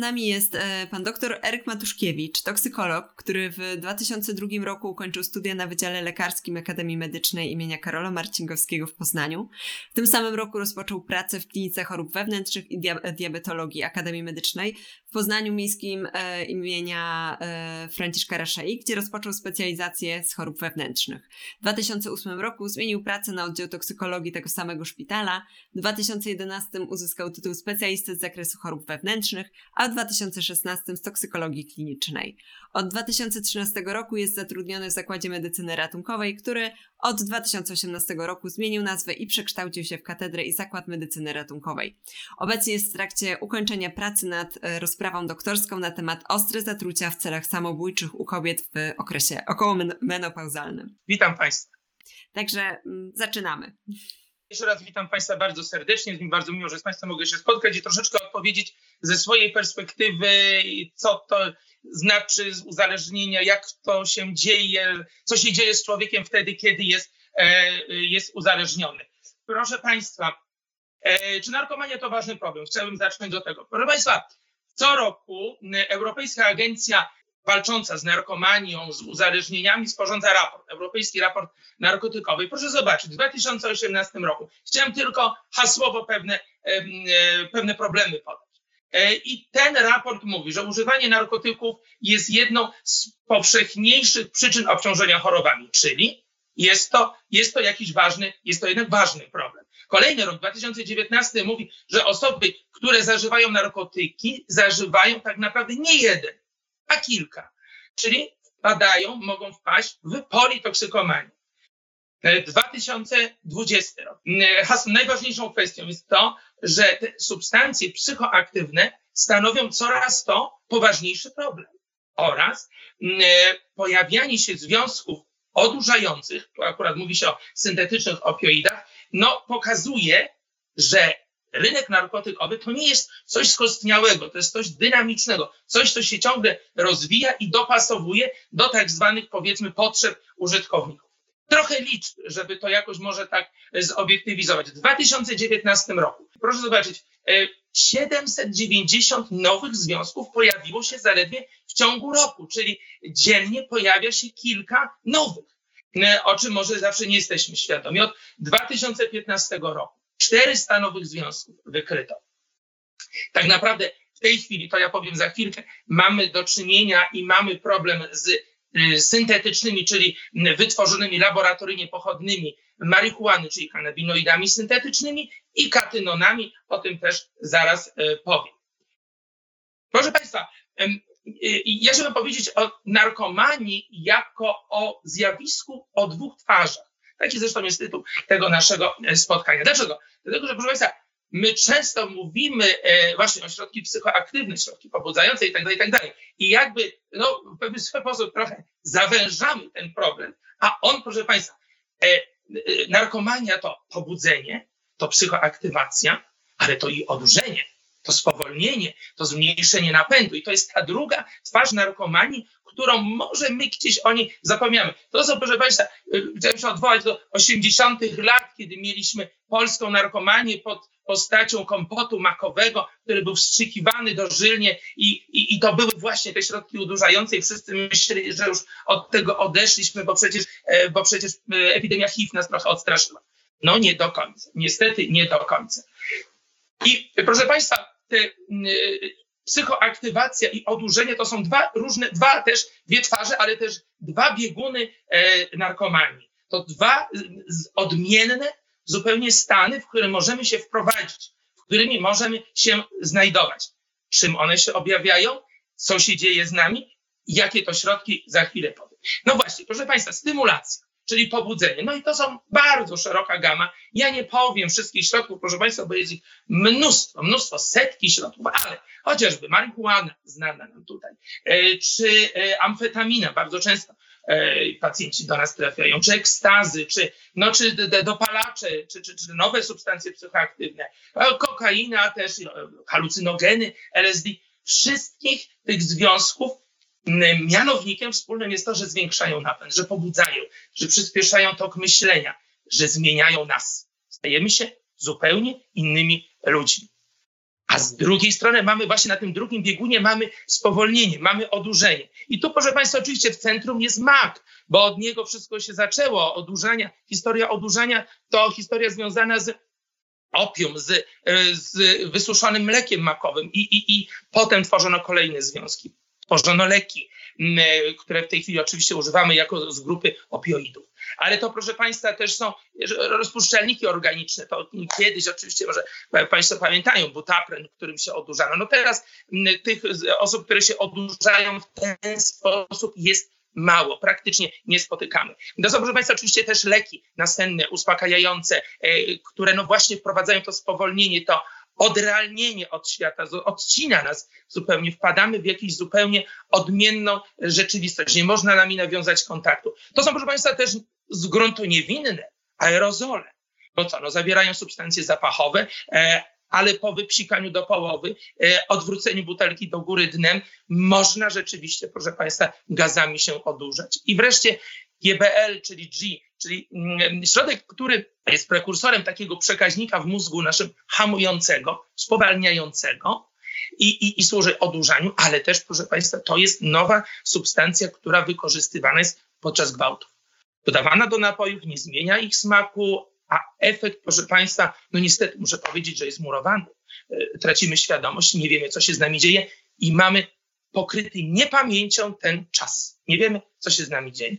Nami jest e, pan dr Eryk Matuszkiewicz, toksykolog, który w 2002 roku ukończył studia na Wydziale Lekarskim Akademii Medycznej imienia Karola Marcingowskiego w Poznaniu. W tym samym roku rozpoczął pracę w klinice chorób wewnętrznych i diabetologii Akademii Medycznej w Poznaniu Miejskim e, imienia e, Franciszka Raszei, gdzie rozpoczął specjalizację z chorób wewnętrznych. W 2008 roku zmienił pracę na oddział toksykologii tego samego szpitala. W 2011 uzyskał tytuł specjalisty z zakresu chorób wewnętrznych, a w 2016 z toksykologii klinicznej. Od 2013 roku jest zatrudniony w Zakładzie Medycyny Ratunkowej, który od 2018 roku zmienił nazwę i przekształcił się w Katedrę i Zakład Medycyny Ratunkowej. Obecnie jest w trakcie ukończenia pracy nad e, rozprawą doktorską na temat ostre zatrucia w celach samobójczych u kobiet w okresie okołomenopauzalnym. Witam Państwa. Także mm, zaczynamy. Jeszcze raz witam Państwa bardzo serdecznie. Jest mi bardzo miło, że z Państwem mogę się spotkać i troszeczkę odpowiedzieć ze swojej perspektywy, co to znaczy uzależnienia, jak to się dzieje, co się dzieje z człowiekiem wtedy, kiedy jest, e, jest uzależniony. Proszę Państwa, e, czy narkomania to ważny problem? Chciałbym zacząć do tego. Proszę Państwa, co roku Europejska Agencja walcząca z narkomanią, z uzależnieniami, sporządza raport, europejski raport narkotykowy. Proszę zobaczyć, w 2018 roku chciałem tylko hasłowo pewne, e, pewne problemy podać. I ten raport mówi, że używanie narkotyków jest jedną z powszechniejszych przyczyn obciążenia chorobami, czyli jest to, jest to jakiś ważny, jest to jednak ważny problem. Kolejny rok, 2019, mówi, że osoby, które zażywają narkotyki, zażywają tak naprawdę nie jeden, a kilka. Czyli wpadają, mogą wpaść w politoksykomanię. 2020 rok. Najważniejszą kwestią jest to, że te substancje psychoaktywne stanowią coraz to poważniejszy problem. Oraz pojawianie się związków odurzających, tu akurat mówi się o syntetycznych opioidach, no pokazuje, że rynek narkotykowy to nie jest coś skostniałego, to jest coś dynamicznego, coś, co się ciągle rozwija i dopasowuje do tak zwanych, powiedzmy, potrzeb użytkowników. Trochę liczb, żeby to jakoś może tak zobiektywizować. W 2019 roku, proszę zobaczyć, 790 e, nowych związków pojawiło się zaledwie w ciągu roku, czyli dziennie pojawia się kilka nowych, e, o czym może zawsze nie jesteśmy świadomi. Od 2015 roku 400 nowych związków wykryto. Tak naprawdę w tej chwili, to ja powiem za chwilkę, mamy do czynienia i mamy problem z y, syntetycznymi, czyli wytworzonymi laboratoryjnie pochodnymi marihuany, czyli kanabinoidami syntetycznymi i katynonami. O tym też zaraz y, powiem. Proszę Państwa, ja chciałbym powiedzieć o narkomanii jako o zjawisku o dwóch twarzach. Taki zresztą jest tytuł tego naszego e, spotkania. Dlaczego? Dlatego, że proszę Państwa, my często mówimy e, właśnie o środki psychoaktywne, środki pobudzające i tak dalej, i tak dalej. I jakby, no, w pewien sposób trochę zawężamy ten problem, a on, proszę Państwa, e, narkomania to pobudzenie, to psychoaktywacja, ale to i odurzenie, to spowolnienie, to zmniejszenie napędu. I to jest ta druga twarz narkomanii, którą może my gdzieś o niej zapomniamy. To są, proszę Państwa, y, chciałem się odwołać do 80. lat, kiedy mieliśmy polską narkomanię pod postacią kompotu makowego, który był wstrzykiwany dożylnie i, i, i to były właśnie te środki udurzające i wszyscy myśleli, że już od tego odeszliśmy, bo przecież, e, bo przecież e, epidemia HIV nas trochę odstraszyła. No nie do końca. Niestety nie do końca. I proszę Państwa, psychoaktywacja i odurzenie to są dwa różne, dwa też, dwie twarze, ale też dwa bieguny e, narkomanii. To dwa odmienne zupełnie stany, w które możemy się wprowadzić, w którymi możemy się znajdować. Czym one się objawiają, co się dzieje z nami, jakie to środki, za chwilę powiem. No właśnie, proszę Państwa, stymulacja czyli pobudzenie. No i to są bardzo szeroka gama. Ja nie powiem wszystkich środków, proszę Państwa, bo jest ich mnóstwo, mnóstwo, setki środków, ale chociażby marihuana znana nam tutaj, e, czy e, amfetamina bardzo często e, pacjenci do nas trafiają, czy ekstazy, czy, no, czy dopalacze, czy, czy, czy nowe substancje psychoaktywne, kokaina też, halucynogeny, LSD. Wszystkich tych związków mianownikiem wspólnym jest to, że zwiększają napęd, że pobudzają, że przyspieszają tok myślenia, że zmieniają nas. Stajemy się zupełnie innymi ludźmi. A z drugiej strony mamy właśnie na tym drugim biegunie mamy spowolnienie, mamy odurzenie. I tu, proszę Państwa, oczywiście w centrum jest mak, bo od niego wszystko się zaczęło. Odurzania, historia odurzania to historia związana z opium, z, e, z wysuszonym mlekiem makowym i, i, i potem tworzono kolejne związki. Tworzono leki, które w tej chwili oczywiście używamy jako z grupy opioidów ale to proszę Państwa też są rozpuszczalniki organiczne. To kiedyś oczywiście może Państwo pamiętają butapren, którym się odurzano. No teraz tych osób, które się odurzają w ten sposób jest mało, praktycznie nie spotykamy. To są, proszę Państwa, oczywiście też leki nasenne, uspokajające, e, które no właśnie wprowadzają to spowolnienie, to odrealnienie od świata, odcina nas zupełnie, wpadamy w jakąś zupełnie odmienną rzeczywistość. Nie można nami nawiązać kontaktu. To są, proszę Państwa, też z gruntu niewinne aerozole. Bo co? No, zawierają substancje zapachowe, e, ale po wypsikaniu do połowy, e, odwróceniu butelki do góry dnem, można rzeczywiście, proszę Państwa, gazami się odurzać. I wreszcie GBL, czyli G, czyli mm, środek, który jest prekursorem takiego przekaźnika w mózgu naszym hamującego, spowalniającego i, i, i służy odurzaniu, ale też, proszę Państwa, to jest nowa substancja, która wykorzystywana jest podczas gwałtów dodawana do napojów, nie zmienia ich smaku, a efekt, proszę Państwa, no niestety muszę powiedzieć, że jest murowany. E, tracimy świadomość, nie wiemy, co się z nami dzieje i mamy pokryty niepamięcią ten czas. Nie wiemy, co się z nami dzieje.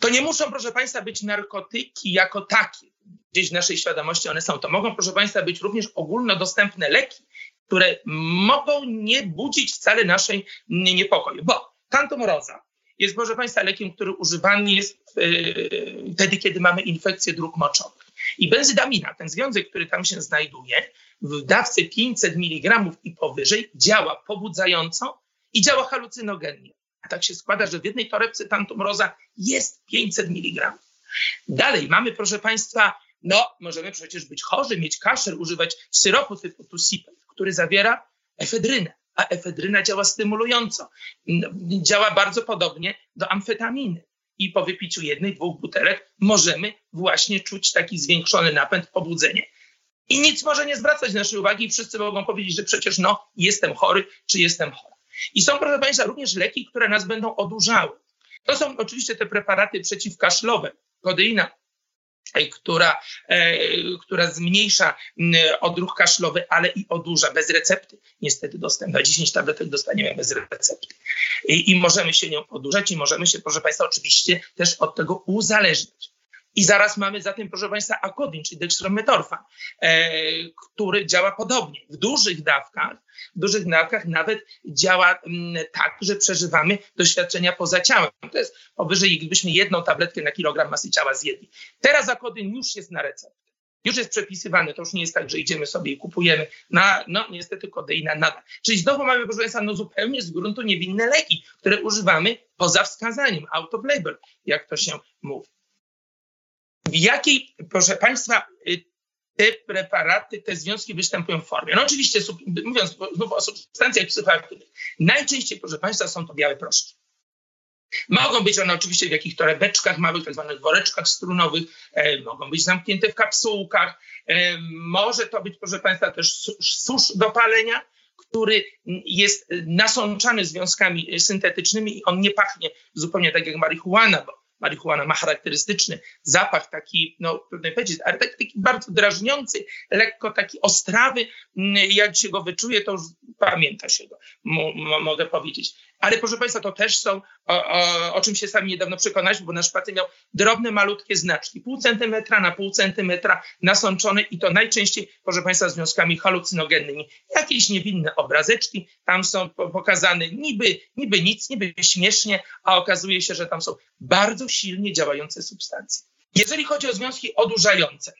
To nie muszą, proszę Państwa, być narkotyki jako takie. Gdzieś w naszej świadomości one są. To mogą, proszę Państwa, być również ogólnodostępne leki, które mogą nie budzić wcale naszej niepokoju. Bo tantomoroza, jest, proszę Państwa, lekiem, który używany jest yy, wtedy, kiedy mamy infekcję dróg moczowych. I benzydamina, ten związek, który tam się znajduje, w dawce 500 mg i powyżej działa pobudzająco i działa halucynogennie. Tak się składa, że w jednej torebce tantumroza jest 500 mg. Dalej mamy, proszę Państwa, no możemy przecież być chorzy, mieć kaszel, używać syropu typu Tusipel, który zawiera efedrynę a efedryna działa stymulująco. Działa bardzo podobnie do amfetaminy. I po wypiciu jednej, dwóch butelek możemy właśnie czuć taki zwiększony napęd, pobudzenie. I nic może nie zwracać naszej uwagi i wszyscy mogą powiedzieć, że przecież no, jestem chory, czy jestem chora. I są, proszę Państwa, również leki, które nas będą odurzały. To są oczywiście te preparaty przeciwkaszlowe, kodeina, E, która, e, która zmniejsza odruch kaszlowy, ale i odurza bez recepty. Niestety dostęp na 10 tabletek dostaniemy bez recepty. I, I możemy się nią odurzać i możemy się, proszę Państwa, oczywiście też od tego uzależnić. I zaraz mamy za tym, proszę Państwa, akodin, czyli dextrometorfan, e, który działa podobnie. W dużych dawkach, w dużych dawkach nawet działa m, mm, tak, że przeżywamy doświadczenia poza ciałem. To jest powyżej, gdybyśmy jedną tabletkę na kilogram masy ciała zjedli. Teraz akodin już jest na receptę. Już jest przepisywany, to już nie jest tak, że idziemy sobie i kupujemy. Na, no niestety kodeina nada. Czyli znowu mamy, proszę Państwa, no zupełnie z gruntu niewinne leki, które używamy poza wskazaniem, out of label, jak to się mówi. W jakiej, proszę Państwa, y, te preparaty, te związki występują w formie? No oczywiście, mówiąc znów o substancjach psychoaktywnych, najczęściej, proszę Państwa, są to białe proszki. Mogą być one oczywiście w jakichś torebeczkach małych, tak zwanych woreczkach strunowych, e, mogą być zamknięte w kapsułkach. E, może to być, proszę Państwa, też susz do palenia, który jest nasączany związkami syntetycznymi i on nie pachnie zupełnie tak jak marihuana, bo marihuana ma charakterystyczny zapach taki, no trudno powiedzieć, ale taki, taki bardzo drażniący, lekko taki ostrawy. Mm, jak się go wyczuje, to już pamięta się go, mogę powiedzieć. Ale proszę Państwa, to też są, o, o, o czym się sami niedawno przekonaliśmy, bo nasz pacjent miał drobne, malutkie znaczki, pół centymetra na pół centymetra nasączone i to najczęściej, proszę Państwa, związkami halucynogennymi. Jakieś niewinne obrazeczki tam są pokazane, niby, niby nic, niby śmiesznie, a okazuje się, że tam są bardzo silnie działające substancje. Jeżeli chodzi o związki odurzające,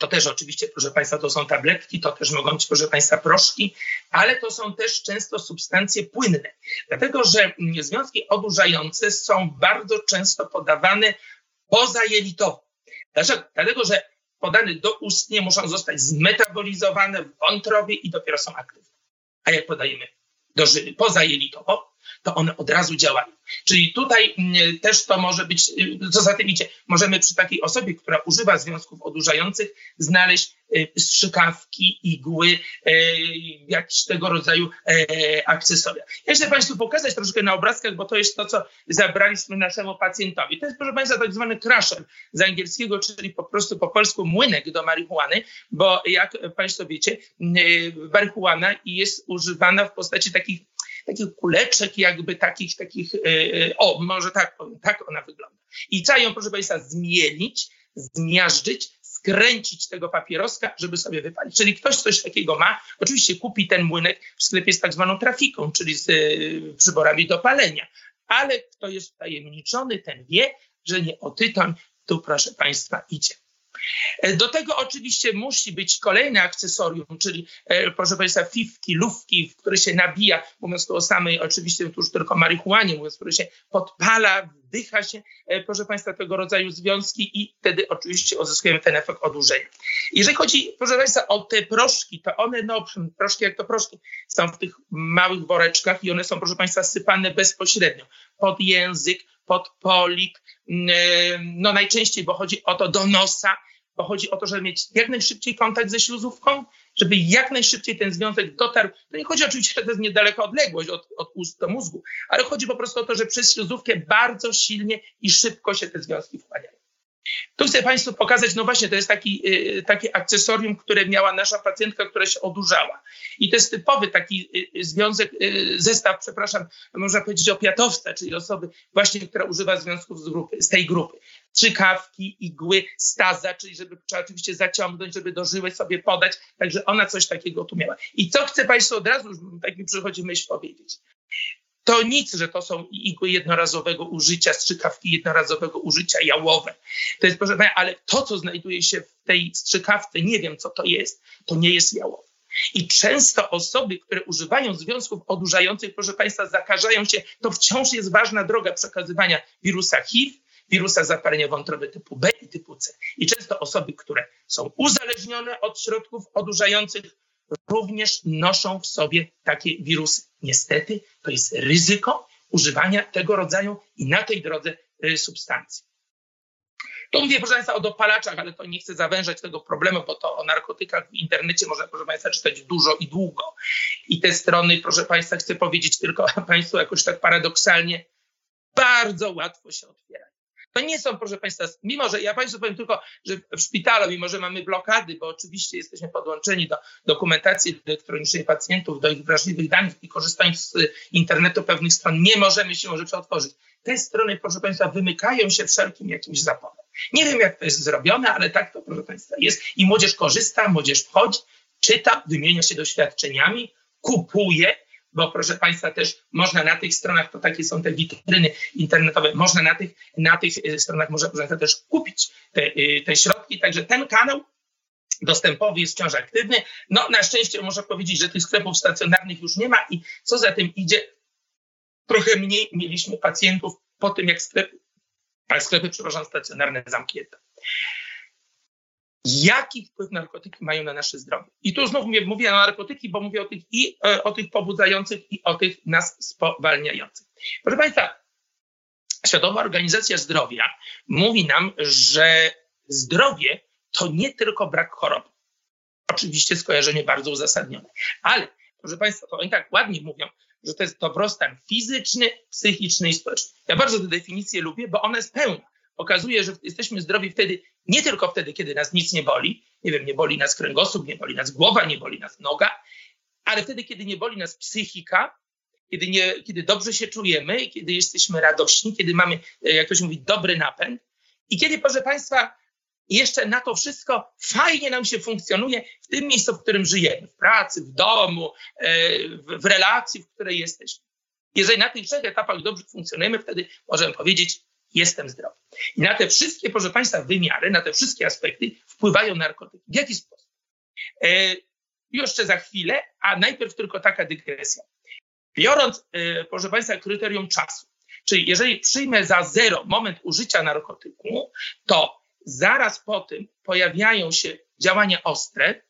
To też oczywiście, proszę Państwa, to są tabletki, to też mogą być, proszę Państwa, proszki, ale to są też często substancje płynne, dlatego że związki odurzające są bardzo często podawane pozajelitowo. Dlaczego? Dlatego, że podane doustnie muszą zostać zmetabolizowane w wątrobie i dopiero są aktywne. A jak podajemy pozajelitowo, to one od razu działają. Czyli tutaj mm, też to może być, y, co za tym idzie, możemy przy takiej osobie, która używa związków odurzających, znaleźć y, strzykawki, igły, y, jakieś tego rodzaju akcesoria. Ja chcę Państwu pokazać troszkę na obrazkach, bo to jest to, co zabraliśmy naszemu pacjentowi. To jest, proszę Państwa, tak zwany crusher z angielskiego, czyli po prostu po polsku młynek do marihuany, bo jak Państwo wiecie, marihuana jest używana w postaci takich takich kuleczek, jakby takich, takich, e, e, o, może tak powiem, tak ona wygląda. I trzeba ją, proszę Państwa, zmielić, zmiażdżyć, skręcić tego papieroska, żeby sobie wypalić. Czyli ktoś coś takiego ma, oczywiście kupi ten młynek w sklepie z tak zwaną trafiką, czyli z y, przyborami do palenia. Ale kto jest tajemniczony, ten wie, że nie o tytoń tu, proszę Państwa, idzie. E, do tego oczywiście musi być kolejne akcesorium, czyli e, proszę Państwa, fifki, lufki, w które się nabija, mówiąc tu o samej, oczywiście tu już tylko marihuanie, mówiąc, które się podpala, wdycha się, e, proszę Państwa, tego rodzaju związki i wtedy oczywiście uzyskujemy ten efekt odurzenia. Jeżeli chodzi, proszę Państwa, o te proszki, to one, no proszki jak to proszki, są w tych małych woreczkach i one są, proszę Państwa, sypane bezpośrednio pod język, pod polik, no najczęściej, bo chodzi o to do nosa, bo chodzi o to, żeby mieć jak najszybciej kontakt ze śluzówką, żeby jak najszybciej ten związek dotarł. To nie chodzi oczywiście, że to jest niedaleka odległość od, od ust do mózgu, ale chodzi po prostu o to, że przez śluzówkę bardzo silnie i szybko się te związki wchłaniają. Tu chcę Państwu pokazać, no właśnie, to jest taki, y, takie akcesorium, które miała nasza pacjentka, która się odurzała. I to jest typowy taki y, związek, y, zestaw, przepraszam, można powiedzieć opiatowca, czyli osoby właśnie, która używa związków z, grupy, z tej grupy. Trzykawki, igły, staza, czyli żeby trzeba oczywiście zaciągnąć, żeby do żyły sobie podać. Także ona coś takiego tu miała. I co chcę Państwu od razu, tak mi przychodzi myśl powiedzieć to nic, że to są igły jednorazowego użycia, strzykawki jednorazowego użycia jałowe. To jest, proszę Państwa, ale to, co znajduje się w tej strzykawce, nie wiem, co to jest, to nie jest jałowe. I często osoby, które używają związków odurzających, proszę Państwa, zakażają się, to wciąż jest ważna droga przekazywania wirusa HIV, wirusa zapalenia wątroby typu B i typu C. I często osoby, które są uzależnione od środków odurzających, również noszą w sobie takie wirusy. Niestety to jest ryzyko używania tego rodzaju i na tej drodze y, substancji. To mówię, proszę Państwa, o dopalaczach, ale to nie chcę zawężać tego problemu, bo to o narkotykach w internecie można, proszę Państwa, czytać dużo i długo. I te strony, proszę Państwa, chcę powiedzieć tylko Państwu jakoś tak paradoksalnie, bardzo łatwo się otwierają. To nie są, proszę Państwa, mimo że ja Państwu powiem tylko, że w szpitalu, mimo że mamy blokady, bo oczywiście jesteśmy podłączeni do dokumentacji elektronicznej pacjentów, do ich wrażliwych danych i korzystając z internetu pewnych stron, nie możemy się może otworzyć. Te strony, proszę Państwa, wymykają się wszelkim jakimś zaporom. Nie wiem, jak to jest zrobione, ale tak to, proszę Państwa, jest. I młodzież korzysta, młodzież wchodzi, czyta, wymienia się doświadczeniami, kupuje, bo proszę Państwa też można na tych stronach, to takie są te witryny internetowe, można na tych, na tych e, stronach można proszę też kupić te, e, te środki, także ten kanał dostępowy jest wciąż aktywny. No na szczęście można powiedzieć, że tych sklepów stacjonarnych już nie ma i co za tym idzie, trochę mniej mieliśmy pacjentów po tym, jak sklepy, sklepy przepraszam, stacjonarne zamknięto jaki wpływ narkotyki mają na nasze zdrowie. I tu znów mówię, mówię o narkotyki, bo mówię o tych i e, o tych pobudzających i o tych nas spowalniających. Proszę Państwa, Światowa Organizacja Zdrowia mówi nam, że zdrowie to nie tylko brak chorob. Oczywiście skojarzenie bardzo uzasadnione, ale proszę Państwa, to oni tak ładnie mówią, że to jest dobrostan fizyczny, psychiczny i społeczny. Ja bardzo tę definicję lubię, bo ona jest pełna okazuje, że jesteśmy zdrowi wtedy, nie tylko wtedy, kiedy nas nic nie boli, nie wiem, nie boli nas kręgosłup, nie boli nas głowa, nie boli nas noga, ale wtedy, kiedy nie boli nas psychika, kiedy, nie, kiedy dobrze się czujemy, kiedy jesteśmy radośni, kiedy mamy, e, jak ktoś mówi, dobry napęd i kiedy, proszę Państwa, jeszcze na to wszystko fajnie nam się funkcjonuje w tym miejscu, w którym żyjemy, w pracy, w domu, e, w, w relacji, w której jesteśmy. Jeżeli na tych trzech etapach dobrze funkcjonujemy, wtedy możemy powiedzieć, jestem zdrowy. I na te wszystkie, proszę Państwa, wymiary, na te wszystkie aspekty wpływają narkotyki. W jaki sposób? E, jeszcze za chwilę, a najpierw tylko taka dygresja. Biorąc, e, proszę Państwa, kryterium czasu, czyli jeżeli przyjmę za zero moment użycia narkotyku, to zaraz po tym pojawiają się działania ostre,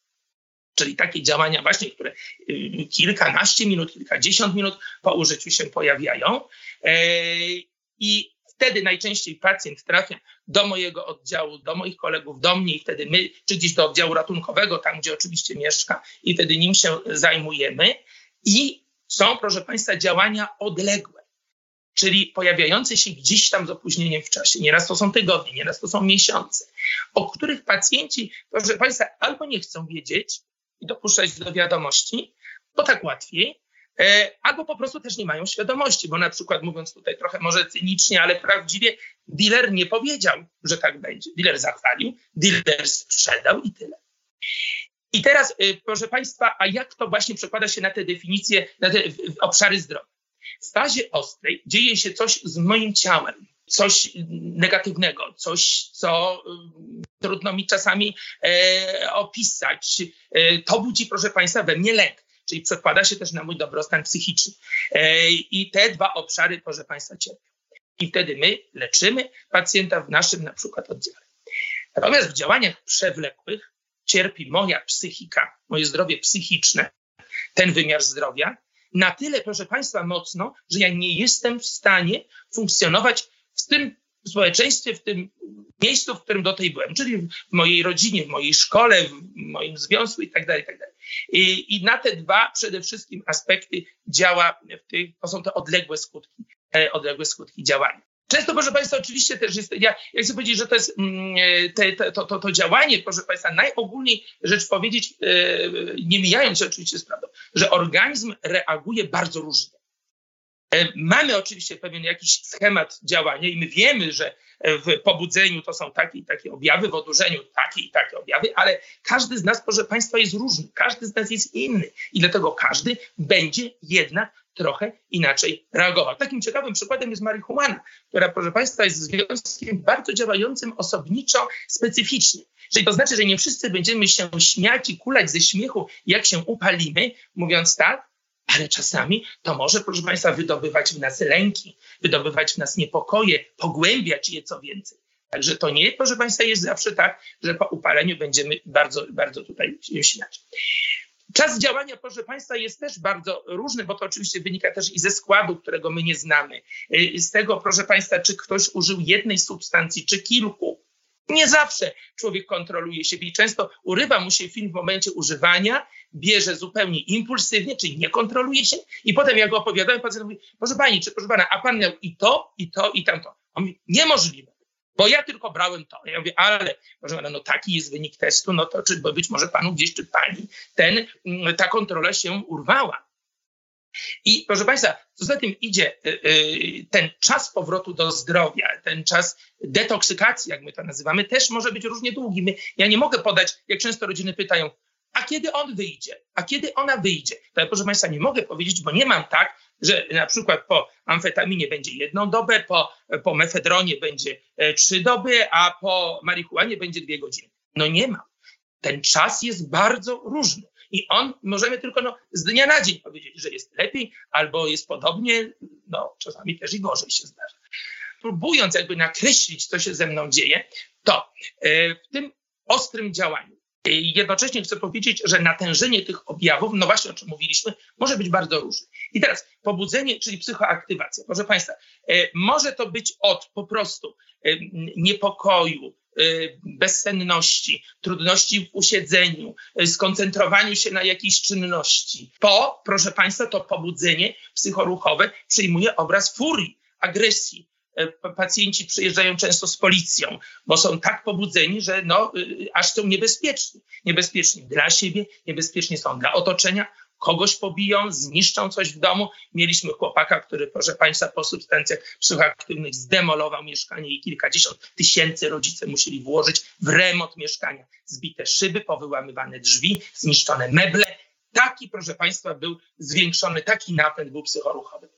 czyli takie działania właśnie, które y, kilkanaście minut, kilkadziesiąt minut po użyciu się pojawiają. E, I wtedy najczęściej pacjent trafia do mojego oddziału, do moich kolegów, do mnie i wtedy my, czy gdzieś do oddziału ratunkowego, tam gdzie oczywiście mieszka i wtedy nim się zajmujemy. I są, proszę Państwa, działania odległe, czyli pojawiające się gdzieś tam z opóźnieniem w czasie. Nieraz to są tygodnie, nieraz to są miesiące, o których pacjenci, proszę Państwa, albo nie chcą wiedzieć, i dopuszczać do wiadomości, bo tak łatwiej, albo po prostu też nie mają świadomości, bo na przykład mówiąc tutaj trochę może cynicznie, ale prawdziwie, dealer nie powiedział, że tak będzie. Dealer zachwalił, dealer sprzedał i tyle. I teraz, e, proszę Państwa, a jak to właśnie przekłada się na te definicje, na te obszary zdrowia? W fazie ostrej dzieje się coś z moim ciałem, coś negatywnego, coś, co y, trudno mi czasami e, opisać. E, to budzi, proszę Państwa, we mnie lęk, czyli przekłada się też na mój dobrostan psychiczny. E, I te dwa obszary, proszę Państwa, cierpią. I wtedy my leczymy pacjenta w naszym na przykład oddziale. Natomiast w działaniach przewlekłych cierpi moja psychika, moje zdrowie psychiczne, ten wymiar zdrowia, na tyle, proszę Państwa, mocno, że ja nie jestem w stanie funkcjonować w tym społeczeństwie, w tym miejscu, w którym do tej byłem, czyli w mojej rodzinie, w mojej szkole, w moim związku i tak dalej, i tak dalej. I na te dwa przede wszystkim aspekty działa, w tych, to są te odległe skutki, e, odległe skutki działania. Często, proszę Państwa, oczywiście też jest, ja, ja chcę powiedzieć, że to jest mm, te, te, to, to, to, działanie, proszę Państwa, najogólniej rzecz powiedzieć, e, nie mijając się oczywiście z prawdą, że organizm reaguje bardzo różnie. E, mamy oczywiście pewien jakiś schemat działania i my wiemy, że w pobudzeniu to są takie i takie objawy, w odurzeniu takie i takie objawy, ale każdy z nas, proszę Państwa, jest różny, każdy z nas jest inny i dlatego każdy będzie jednak trochę inaczej reagował. Takim ciekawym przykładem jest marihuana, która, proszę Państwa, jest związkiem bardzo działającym osobniczo, specyficznie. Czyli to znaczy, że nie wszyscy będziemy się śmiać i kulać ze śmiechu, jak się upalimy, mówiąc tak, ale czasami to może, proszę Państwa, wydobywać w nas lęki, wydobywać w nas niepokoje, pogłębiać je co więcej. Także to nie, proszę Państwa, jest zawsze tak, że po upaleniu będziemy bardzo, bardzo tutaj śmiać. Czas działania, proszę Państwa, jest też bardzo różny, bo to oczywiście wynika też i ze składu, którego my nie znamy. Z tego, proszę Państwa, czy ktoś użył jednej substancji, czy kilku. Nie zawsze człowiek kontroluje siebie i często urywa mu się film w momencie używania, bierze zupełnie impulsywnie, czyli nie kontroluje się i potem jak go opowiadałem, pacjent mówi, proszę pani, czy proszę pana, a pan miał i to, i to, i tamto. On mówi, niemożliwe, bo ja tylko brałem to. Ja mówię, ale proszę pana, no taki jest wynik testu, no to czy być może panu gdzieś, czy pani, ten, mm, ta kontrola się urwała. I proszę Państwa, co za tym idzie, y, y, ten czas powrotu do zdrowia, ten czas detoksykacji, jak my to nazywamy, też może być różnie długi. My, ja nie mogę podać, jak często rodziny pytają, a kiedy on wyjdzie, a kiedy ona wyjdzie. To ja, proszę Państwa, nie mogę powiedzieć, bo nie mam tak, że na przykład po amfetaminie będzie jedną dobę, po, po mefedronie będzie e, trzy doby, a po marihuanie będzie dwie godziny. No nie mam. Ten czas jest bardzo różny. I on możemy tylko no, z dnia na dzień powiedzieć, że jest lepiej albo jest podobnie, no czasami też i gorzej się zdarza. Próbując jakby nakreślić, co się ze mną dzieje, to e, w tym ostrym działaniu jednocześnie chcę powiedzieć, że natężenie tych objawów, no właśnie o czym mówiliśmy, może być bardzo różne. I teraz pobudzenie, czyli psychoaktywacja. Proszę Państwa, e, może to być od po prostu e, niepokoju, bezsenności, trudności w usiedzeniu, skoncentrowaniu się na jakiejś czynności. Po, proszę Państwa, to pobudzenie psychoruchowe przyjmuje obraz furii, agresji, pacjenci przyjeżdżają często z policją, bo są tak pobudzeni, że no, y, aż są niebezpieczni. Niebezpieczni dla siebie, niebezpieczni są dla otoczenia, kogoś pobiją, zniszczą coś w domu. Mieliśmy chłopaka, który, proszę Państwa, po substancjach psychoaktywnych zdemolował mieszkanie i kilkadziesiąt tysięcy rodzice musieli włożyć w remont mieszkania. Zbite szyby, powyłamywane drzwi, zniszczone meble. Taki, proszę Państwa, był zwiększony, taki napęd był psychoruchowy.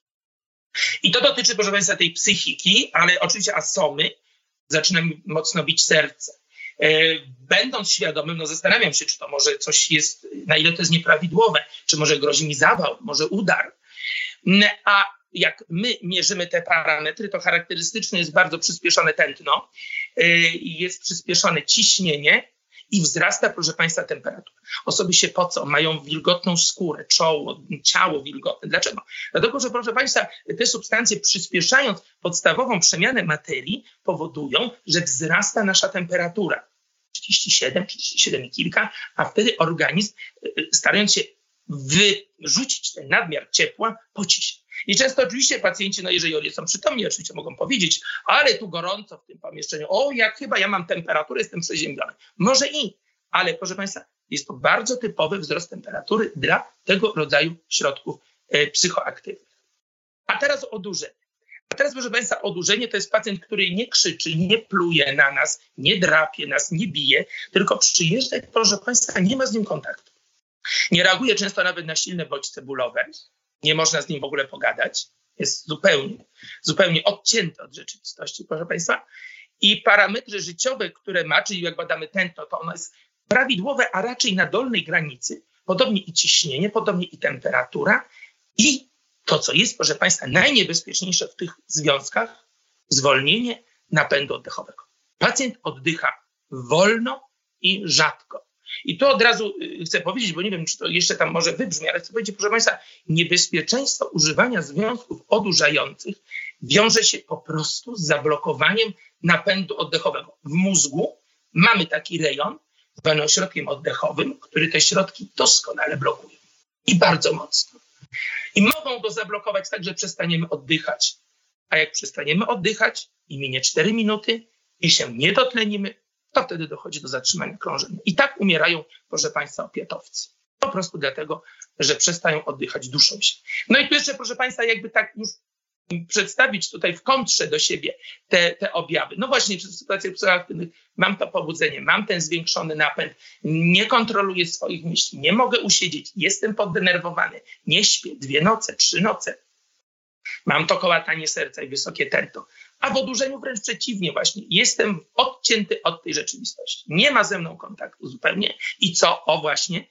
I to dotyczy, proszę Państwa, tej psychiki, ale oczywiście asomy zaczyna mi mocno bić serce. E, będąc świadomym, no zastanawiam się, czy to może coś jest, na ile to jest nieprawidłowe, czy może grozi mi zawał, może udar. A jak my mierzymy te parametry, to charakterystyczne jest bardzo przyspieszone tętno, e, jest przyspieszone ciśnienie i wzrasta, proszę Państwa, temperatura. Osoby się pocą, mają wilgotną skórę, czoło, ciało wilgotne. Dlaczego? Dlatego, że proszę Państwa, te substancje przyspieszając podstawową przemianę materii powodują, że wzrasta nasza temperatura. 37, 37 i kilka, a wtedy organizm, e, starając się wyrzucić ten nadmiar ciepła, poci się. I często oczywiście pacjenci, no jeżeli oni są przytomni, oczywiście mogą powiedzieć, ale tu gorąco w tym pomieszczeniu, o jak chyba ja mam temperaturę, jestem przeziębiony. Może i, ale proszę Państwa, jest to bardzo typowy wzrost temperatury dla tego rodzaju środków e, psychoaktywnych. A teraz odurzenie. A teraz, proszę Państwa, odurzenie to jest pacjent, który nie krzyczy, nie pluje na nas, nie drapie nas, nie bije, tylko przyjeżdża proszę Państwa, nie ma z nim kontaktu. Nie reaguje często nawet na silne bodźce bólowe, nie można z nim w ogóle pogadać. Jest zupełnie, zupełnie odcięty od rzeczywistości, proszę Państwa. I parametry życiowe, które ma, czyli jak badamy tętno, to ono jest prawidłowe, a raczej na dolnej granicy. Podobnie i ciśnienie, podobnie i temperatura. I to, co jest, proszę Państwa, najniebezpieczniejsze w tych związkach, zwolnienie napędu oddechowego. Pacjent oddycha wolno i rzadko. I to od razu y, chcę powiedzieć, bo nie wiem, czy to jeszcze tam może wybrzmi, ale chcę powiedzieć, proszę Państwa, niebezpieczeństwo używania związków odurzających wiąże się po prostu z zablokowaniem napędu oddechowego. W mózgu mamy taki rejon, zwany ośrodkiem oddechowym, który te środki doskonale blokuje. I bardzo mocno. I mogą go zablokować tak, że przestaniemy oddychać. A jak przestaniemy oddychać i minie 4 minuty i się nie dotlenimy, to wtedy dochodzi do zatrzymania krążenia. I tak umierają, proszę Państwa, opietowcy. Po prostu dlatego, że przestają oddychać, duszą się. No i tu jeszcze, proszę Państwa, jakby tak już przedstawić tutaj w kontrze do siebie te, te objawy. No właśnie, w sytuacjach psychoaktywnych mam to pobudzenie, mam ten zwiększony napęd, nie kontroluję swoich myśli, nie mogę usiedzieć, jestem poddenerwowany, nie śpię dwie noce, trzy noce. Mam to kołatanie serca i wysokie tętno a w odurzeniu wręcz przeciwnie właśnie. Jestem odcięty od tej rzeczywistości. Nie ma ze mną kontaktu zupełnie. I co? O właśnie,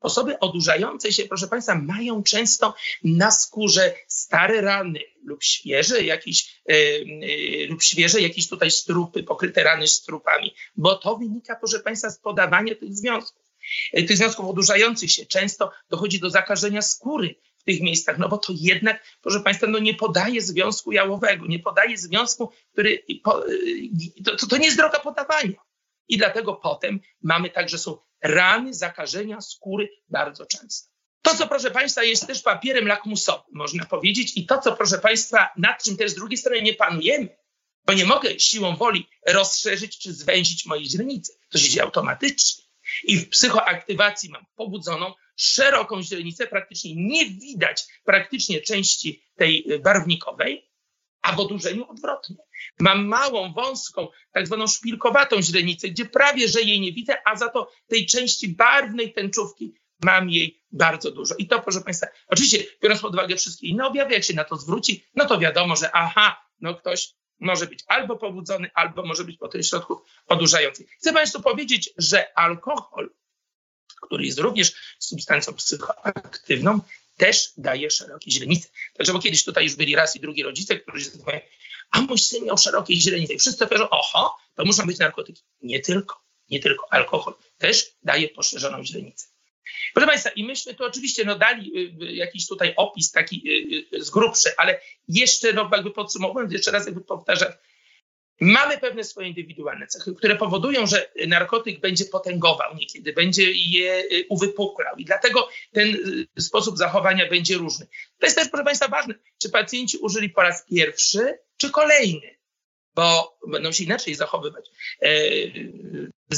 Osoby odurzające się, proszę Państwa, mają często na skórze stare rany lub świeże jakieś, yy, lub świeże jakieś tutaj strupy, pokryte rany strupami, bo to wynika, proszę Państwa, z podawania tych związków. Yy, tych związków odurzających się często dochodzi do zakażenia skóry w tych miejscach, no bo to jednak, proszę Państwa, no nie podaje związku jałowego, nie podaje związku, który, to, to nie jest droga podawania. I dlatego potem mamy także są rany, zakażenia skóry bardzo często. To, co proszę Państwa, jest też papierem lakmusowym, można powiedzieć, i to, co proszę Państwa, nad czym też z drugiej strony nie panujemy, bo nie mogę siłą woli rozszerzyć czy zwęzić mojej źrenicy. To się dzieje automatycznie. I w psychoaktywacji mam pobudzoną szeroką źrenicę, praktycznie nie widać praktycznie części tej barwnikowej, a w odurzeniu odwrotnie. Mam małą, wąską, tak zwaną szpilkowatą źrenicę, gdzie prawie, że jej nie widzę, a za to tej części barwnej tęczówki mam jej bardzo dużo. I to, proszę Państwa, oczywiście biorąc pod uwagę wszystkie inne objawy, jak się na to zwróci, no to wiadomo, że aha, no ktoś może być albo pobudzony, albo może być po tych środków odurzających. Chcę Państwu powiedzieć, że alkohol który jest również substancją psychoaktywną, też daje szerokie źrenice. Także bo kiedyś tutaj już byli raz i drugi rodzice, którzy mówią, a mój syn miał szerokie źrenice. I wszyscy powiedzą, oho, to muszą być narkotyki. Nie tylko, nie tylko. Alkohol też daje poszerzoną źrenicę. Proszę Państwa, i myśmy tu oczywiście no, dali y, y, jakiś tutaj opis taki y, z grubszy, ale jeszcze no, jakby podsumowując, jeszcze raz jakby powtarzam, Mamy pewne swoje indywidualne cechy, które powodują, że narkotyk będzie potęgował niekiedy, będzie je y, uwypuklał i dlatego ten y, sposób zachowania będzie różny. To jest też, proszę Państwa, ważne, czy pacjenci użyli po raz pierwszy, czy kolejny, bo będą się inaczej zachowywać. E,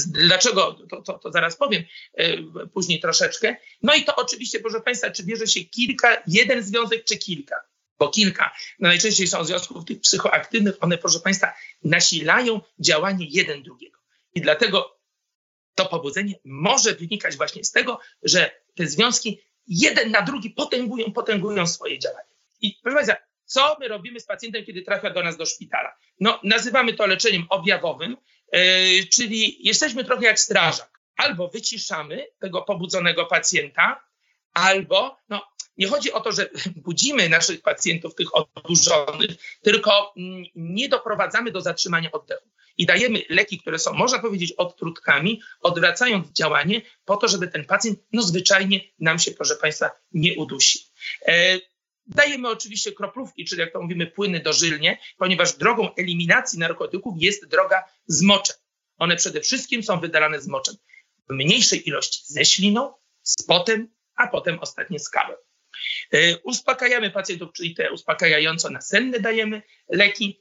dlaczego? To, to, to zaraz powiem e, później troszeczkę. No i to oczywiście, proszę Państwa, czy bierze się kilka, jeden związek, czy kilka bo kilka, no najczęściej są związków tych psychoaktywnych, one, proszę Państwa, nasilają działanie jeden drugiego. I dlatego to pobudzenie może wynikać właśnie z tego, że te związki jeden na drugi potęgują, potęgują swoje działanie. I proszę Państwa, co my robimy z pacjentem, kiedy trafia do nas do szpitala? No, nazywamy to leczeniem objawowym, yy, czyli jesteśmy trochę jak strażak. Albo wyciszamy tego pobudzonego pacjenta, albo, no, nie chodzi o to, że budzimy naszych pacjentów, tych odurzonych, tylko mm, nie doprowadzamy do zatrzymania oddechu. I dajemy leki, które są, można powiedzieć, odtrutkami, odwracając działanie, po to, żeby ten pacjent, no zwyczajnie nam się, proszę Państwa, nie udusi. E, Dajemy oczywiście kroplówki, czyli jak to mówimy, płyny dożylnie, ponieważ drogą eliminacji narkotyków jest droga z moczem. One przede wszystkim są wydalane z moczem. W mniejszej ilości ze śliną, z potem, a potem ostatnie z kawą. E, uspokajamy pacjentów, czyli te uspokajająco-nasenne dajemy leki.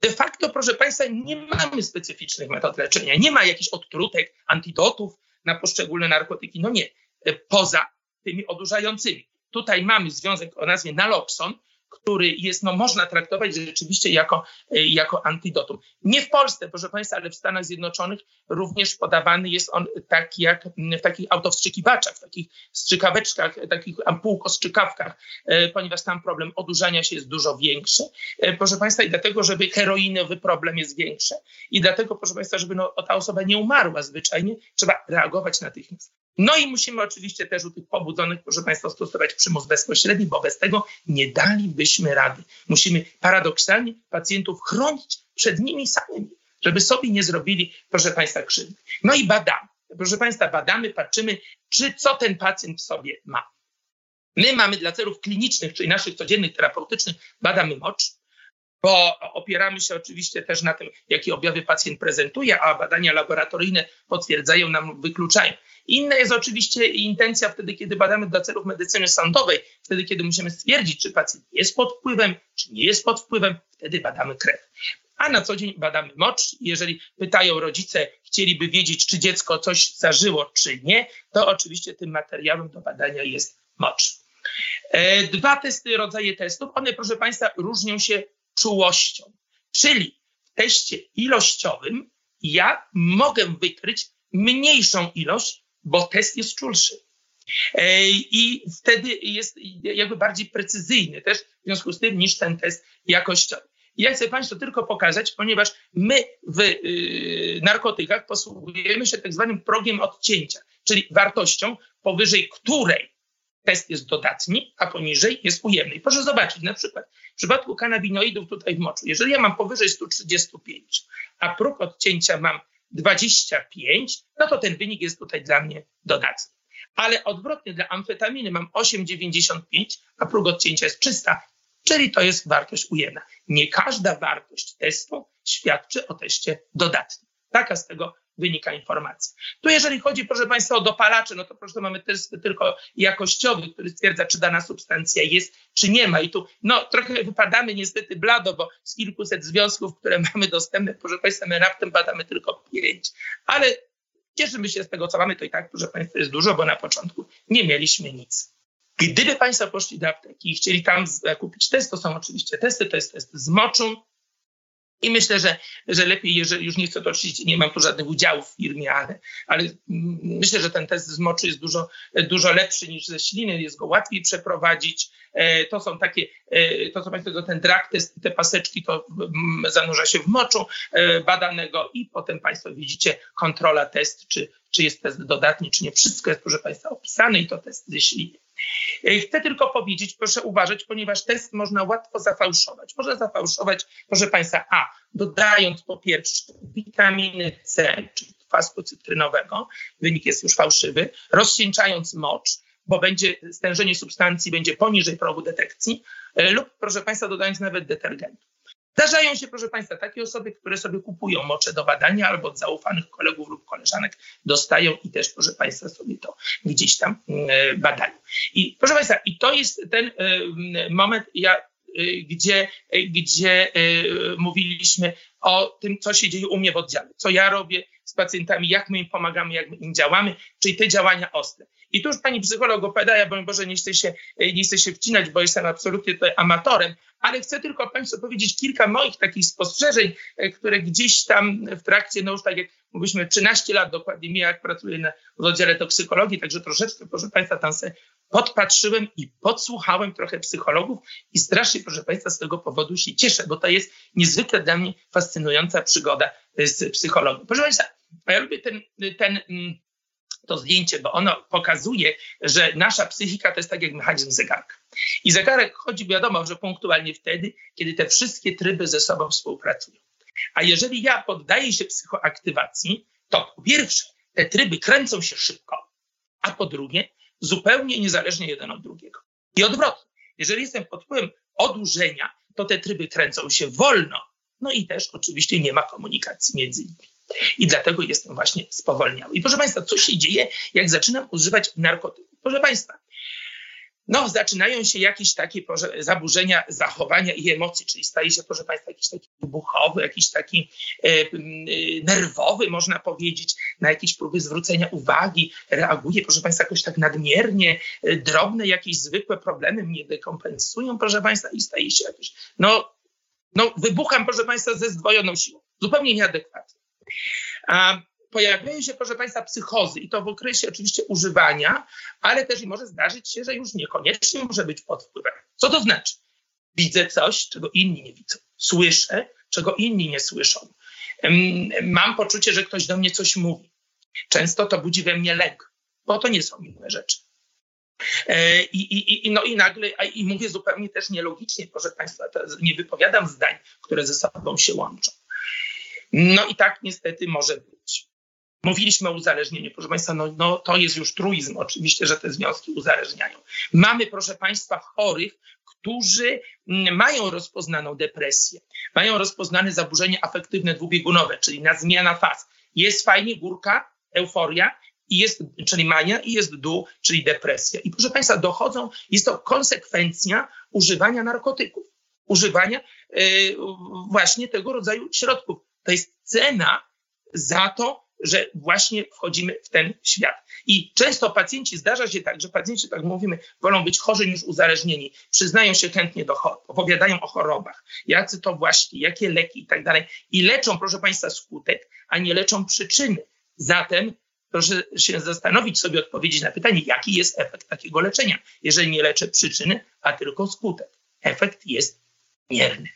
De facto, proszę Państwa, nie mamy specyficznych metod leczenia. Nie ma jakichś odtrutek, antidotów na poszczególne narkotyki. No nie, e, poza tymi odurzającymi. Tutaj mamy związek o nazwie naloxon, który jest, no można traktować rzeczywiście jako, e, jako antidotum. Nie w Polsce, proszę Państwa, ale w Stanach Zjednoczonych również podawany jest on taki jak w takich autowstrzykiwaczach, w takich strzykaweczkach, takich ampułko-strzykawkach, e, ponieważ tam problem odurzania się jest dużo większy. E, proszę Państwa, i dlatego, żeby heroinowy problem jest większy i dlatego, proszę Państwa, żeby no, ta osoba nie umarła zwyczajnie, trzeba reagować natychmiast. No i musimy oczywiście też u tych pobudzonych, proszę Państwa, stosować przymus bezpośredni, bo bez tego nie dalibyśmy rady. Musimy paradoksalnie pacjentów chronić przed nimi samymi, żeby sobie nie zrobili, proszę Państwa, krzywdy. No i badamy. Proszę Państwa, badamy, patrzymy, czy co ten pacjent w sobie ma. My mamy dla celów klinicznych, czyli naszych codziennych terapeutycznych, badamy mocz, bo opieramy się oczywiście też na tym, jakie objawy pacjent prezentuje, a badania laboratoryjne potwierdzają nam, wykluczają. Inna jest oczywiście intencja wtedy, kiedy badamy dla celów medycyny sądowej, wtedy, kiedy musimy stwierdzić, czy pacjent jest pod wpływem, czy nie jest pod wpływem, wtedy badamy krew. A na co dzień badamy mocz. Jeżeli pytają rodzice, chcieliby wiedzieć, czy dziecko coś zażyło, czy nie, to oczywiście tym materiałem do badania jest mocz. E, dwa testy, rodzaje testów, one, proszę Państwa, różnią się czułością. Czyli w teście ilościowym ja mogę wykryć mniejszą ilość bo test jest czulszy. I wtedy jest jakby bardziej precyzyjny też w związku z tym niż ten test jakościowy. Ja chcę Państwu tylko pokazać, ponieważ my w y, narkotykach posługujemy się tak zwanym progiem odcięcia, czyli wartością, powyżej której test jest dodatni, a poniżej jest ujemny. proszę zobaczyć, na przykład w przypadku kanabinoidów tutaj w moczu, jeżeli ja mam powyżej 135, a próg odcięcia mam 25, no to ten wynik jest tutaj dla mnie dodatni. Ale odwrotnie dla amfetaminy mam 8,95, a próg odcięcia jest 300, czyli to jest wartość ujemna. Nie każda wartość testu świadczy o teście dodatnim. Taka z tego wynika informacja. Tu jeżeli chodzi, proszę Państwa, o dopalacze, no to proszę, mamy test tylko jakościowy, który stwierdza, czy dana substancja jest, czy nie ma. I tu no, trochę wypadamy niestety blado, bo z kilkuset związków, które mamy dostępne, proszę Państwa, my raptem badamy tylko pięć. Ale cieszymy się z tego, co mamy, to i tak, proszę Państwa, jest dużo, bo na początku nie mieliśmy nic. Gdyby Państwo poszli do apteki i chcieli tam kupić test, to są oczywiście testy, to jest test z moczu, i myślę, że, że lepiej, jeżeli już nie chcę to oczywiście, nie mam tu żadnych udziałów w firmie, ale, ale myślę, że ten test z moczu jest dużo, dużo lepszy niż ze śliny, jest go łatwiej przeprowadzić. E, to są takie, e, to co Państwo, ten drag test, te paseczki, to zanurza się w moczu e, badanego i potem Państwo widzicie kontrola test, czy, czy jest test dodatni, czy nie. Wszystko jest, proszę Państwa, opisane i to test ze śliny. E, chcę tylko powiedzieć, proszę uważać, ponieważ test można łatwo zafałszować. Można zafałszować, proszę Państwa, a dodając po pierwsze witaminy C, czyli kwasu cytrynowego, wynik jest już fałszywy, rozcieńczając mocz, bo będzie stężenie substancji będzie poniżej progu detekcji, e, lub proszę Państwa, dodając nawet detergentu. Zdarzają się, proszę Państwa, takie osoby, które sobie kupują mocze do badania albo od zaufanych kolegów lub koleżanek dostają i też, proszę Państwa, sobie to gdzieś tam e, badają. I proszę Państwa, i to jest ten e, moment, ja, e, gdzie, gdzie mówiliśmy o tym, co się dzieje u mnie w oddziale, co ja robię z pacjentami, jak my im pomagamy, jak my im działamy, czyli te działania ostre. I tu już pani psycholog opowiada, ja bo Boże nie chcę, się, nie chcę się wcinać, bo jestem absolutnie tutaj amatorem, ale chcę tylko Państwu powiedzieć kilka moich takich spostrzeżeń, e, które gdzieś tam w trakcie, no już tak jak mówiliśmy, 13 lat dokładnie mi, jak pracuję na, w oddziale toksykologii, także troszeczkę, proszę Państwa, tam se podpatrzyłem i podsłuchałem trochę psychologów i strasznie, proszę Państwa, z tego powodu się cieszę, bo to jest niezwykle dla mnie fascynująca przygoda z psychologiem. Proszę Państwa, ja lubię ten, ten mm, to zdjęcie, bo ono pokazuje, że nasza psychika to jest tak jak mechanizm zegarka. I zegarek chodzi, wiadomo, że punktualnie wtedy, kiedy te wszystkie tryby ze sobą współpracują. A jeżeli ja poddaję się psychoaktywacji, to po pierwsze, te tryby kręcą się szybko, a po drugie, zupełnie niezależnie jeden od drugiego. I odwrotnie. Jeżeli jestem pod wpływem odurzenia, to te tryby kręcą się wolno. No i też oczywiście nie ma komunikacji między nimi. I dlatego jestem właśnie spowolniały. I proszę Państwa, co się dzieje, jak zaczynam używać narkotyków? Proszę Państwa, no, zaczynają się jakieś takie zaburzenia zachowania i emocji, czyli staje się, proszę Państwa, jakiś taki wybuchowy, jakiś taki e, e, nerwowy, można powiedzieć, na jakieś próby zwrócenia uwagi, reaguje, proszę Państwa, jakoś tak nadmiernie, e, drobne jakieś zwykłe problemy mnie dekompensują, proszę Państwa, i staje się jakiś, no, no wybucham, proszę Państwa, ze zdwojoną siłą, zupełnie nieadekwatnie. A pojawiają się, proszę Państwa, psychozy i to w okresie oczywiście używania, ale też i może zdarzyć się, że już niekoniecznie może być pod wpływem. Co to znaczy? Widzę coś, czego inni nie widzą. Słyszę, czego inni nie słyszą. Mam poczucie, że ktoś do mnie coś mówi. Często to budzi we mnie lęk, bo to nie są miłe rzeczy. E, I, i, i, no i nagle, i mówię zupełnie też nielogicznie, proszę Państwa, nie wypowiadam zdań, które ze sobą się łączą. No i tak niestety może być. Mówiliśmy o uzależnieniu, proszę Państwa, no, no, to jest już truizm, oczywiście, że te związki uzależniają. Mamy, proszę Państwa, chorych, którzy mm, mają rozpoznaną depresję, mają rozpoznane zaburzenie afektywne dwubiegunowe, czyli na zmiana faz. Jest fajnie, górka, euforia, i jest, czyli mania, i jest dół, czyli depresja. I proszę Państwa, dochodzą, jest to konsekwencja używania narkotyków, używania y, właśnie tego rodzaju środków. To jest cena za to, że właśnie wchodzimy w ten świat. I często pacjenci, zdarza się tak, że pacjenci, tak mówimy, wolą być chorzy niż uzależnieni. Przyznają się chętnie do chorób, opowiadają o chorobach, jacy to właśnie, jakie leki i tak dalej. I leczą, proszę Państwa, skutek, a nie leczą przyczyny. Zatem proszę się zastanowić sobie, odpowiedzieć na pytanie, jaki jest efekt takiego leczenia, jeżeli nie leczę przyczyny, a tylko skutek. Efekt jest mierny.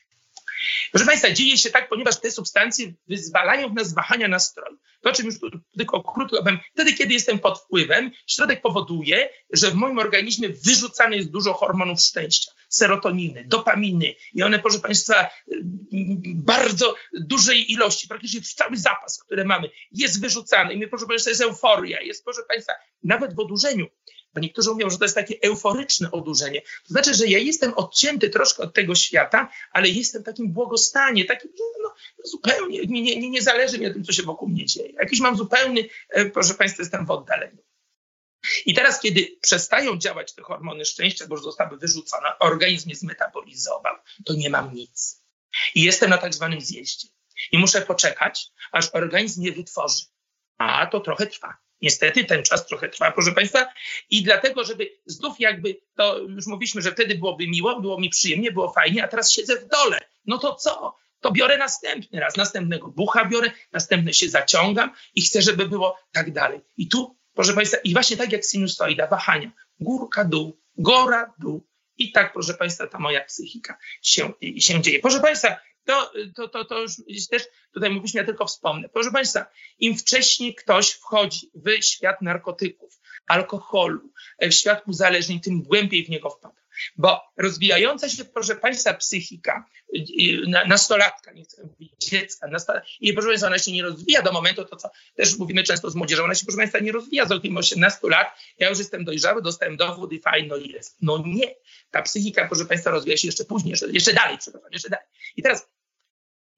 Proszę Państwa, dzieje się tak, ponieważ te substancje wyzwalają w nas wahania nastroju. To, o czym już tylko krótko powiem, wtedy, kiedy jestem pod wpływem, środek powoduje, że w moim organizmie wyrzucane jest dużo hormonów szczęścia, serotoniny, dopaminy i one, proszę Państwa, bardzo dużej ilości, praktycznie cały zapas, który mamy, jest wyrzucany. I my, proszę Państwa, jest euforia, jest, proszę Państwa, nawet w odurzeniu bo niektórzy mówią, że to jest takie euforyczne odurzenie. To znaczy, że ja jestem odcięty troszkę od tego świata, ale jestem w takim błogostanie, takim, no, zupełnie, nie, nie, nie zależy mi o tym, co się wokół mnie dzieje. Jakiś mam zupełny, e, proszę Państwa, jestem w oddaleniu. I teraz, kiedy przestają działać te hormony szczęścia, bo już zostały wyrzucone, organizm je zmetabolizował, to nie mam nic. I jestem na tak zwanym zjeździe. I muszę poczekać, aż organizm je wytworzy. A to trochę trwa. Niestety ten czas trochę trwa, proszę Państwa, i dlatego, żeby znów jakby, to już mówiliśmy, że wtedy byłoby miło, było mi przyjemnie, było fajnie, a teraz siedzę w dole. No to co? To biorę następny raz, następnego bucha biorę, następny się zaciągam i chcę, żeby było tak dalej. I tu, proszę Państwa, i właśnie tak jak sinusoida, wahania, górka, dół, gora, dół. I tak, proszę Państwa, ta moja psychika się, się dzieje. Proszę Państwa, to, to, to, to już też tutaj mówiliśmy, ja tylko wspomnę. Proszę Państwa, im wcześniej ktoś wchodzi w świat narkotyków, alkoholu, w świat uzależnień, tym głębiej w niego wpada. Bo rozwijająca się, proszę Państwa, psychika nastolatka, nie chcę mówić dziecka, nastolatka, i proszę Państwa, ona się nie rozwija do momentu, to co też mówimy często z młodzieżą, ona się, proszę Państwa, nie rozwija z okiem 18 lat, ja już jestem dojrzały, dostałem dowód i fajno jest. No nie. Ta psychika, proszę Państwa, rozwija się jeszcze później, jeszcze, jeszcze dalej, przepraszam, jeszcze dalej. I teraz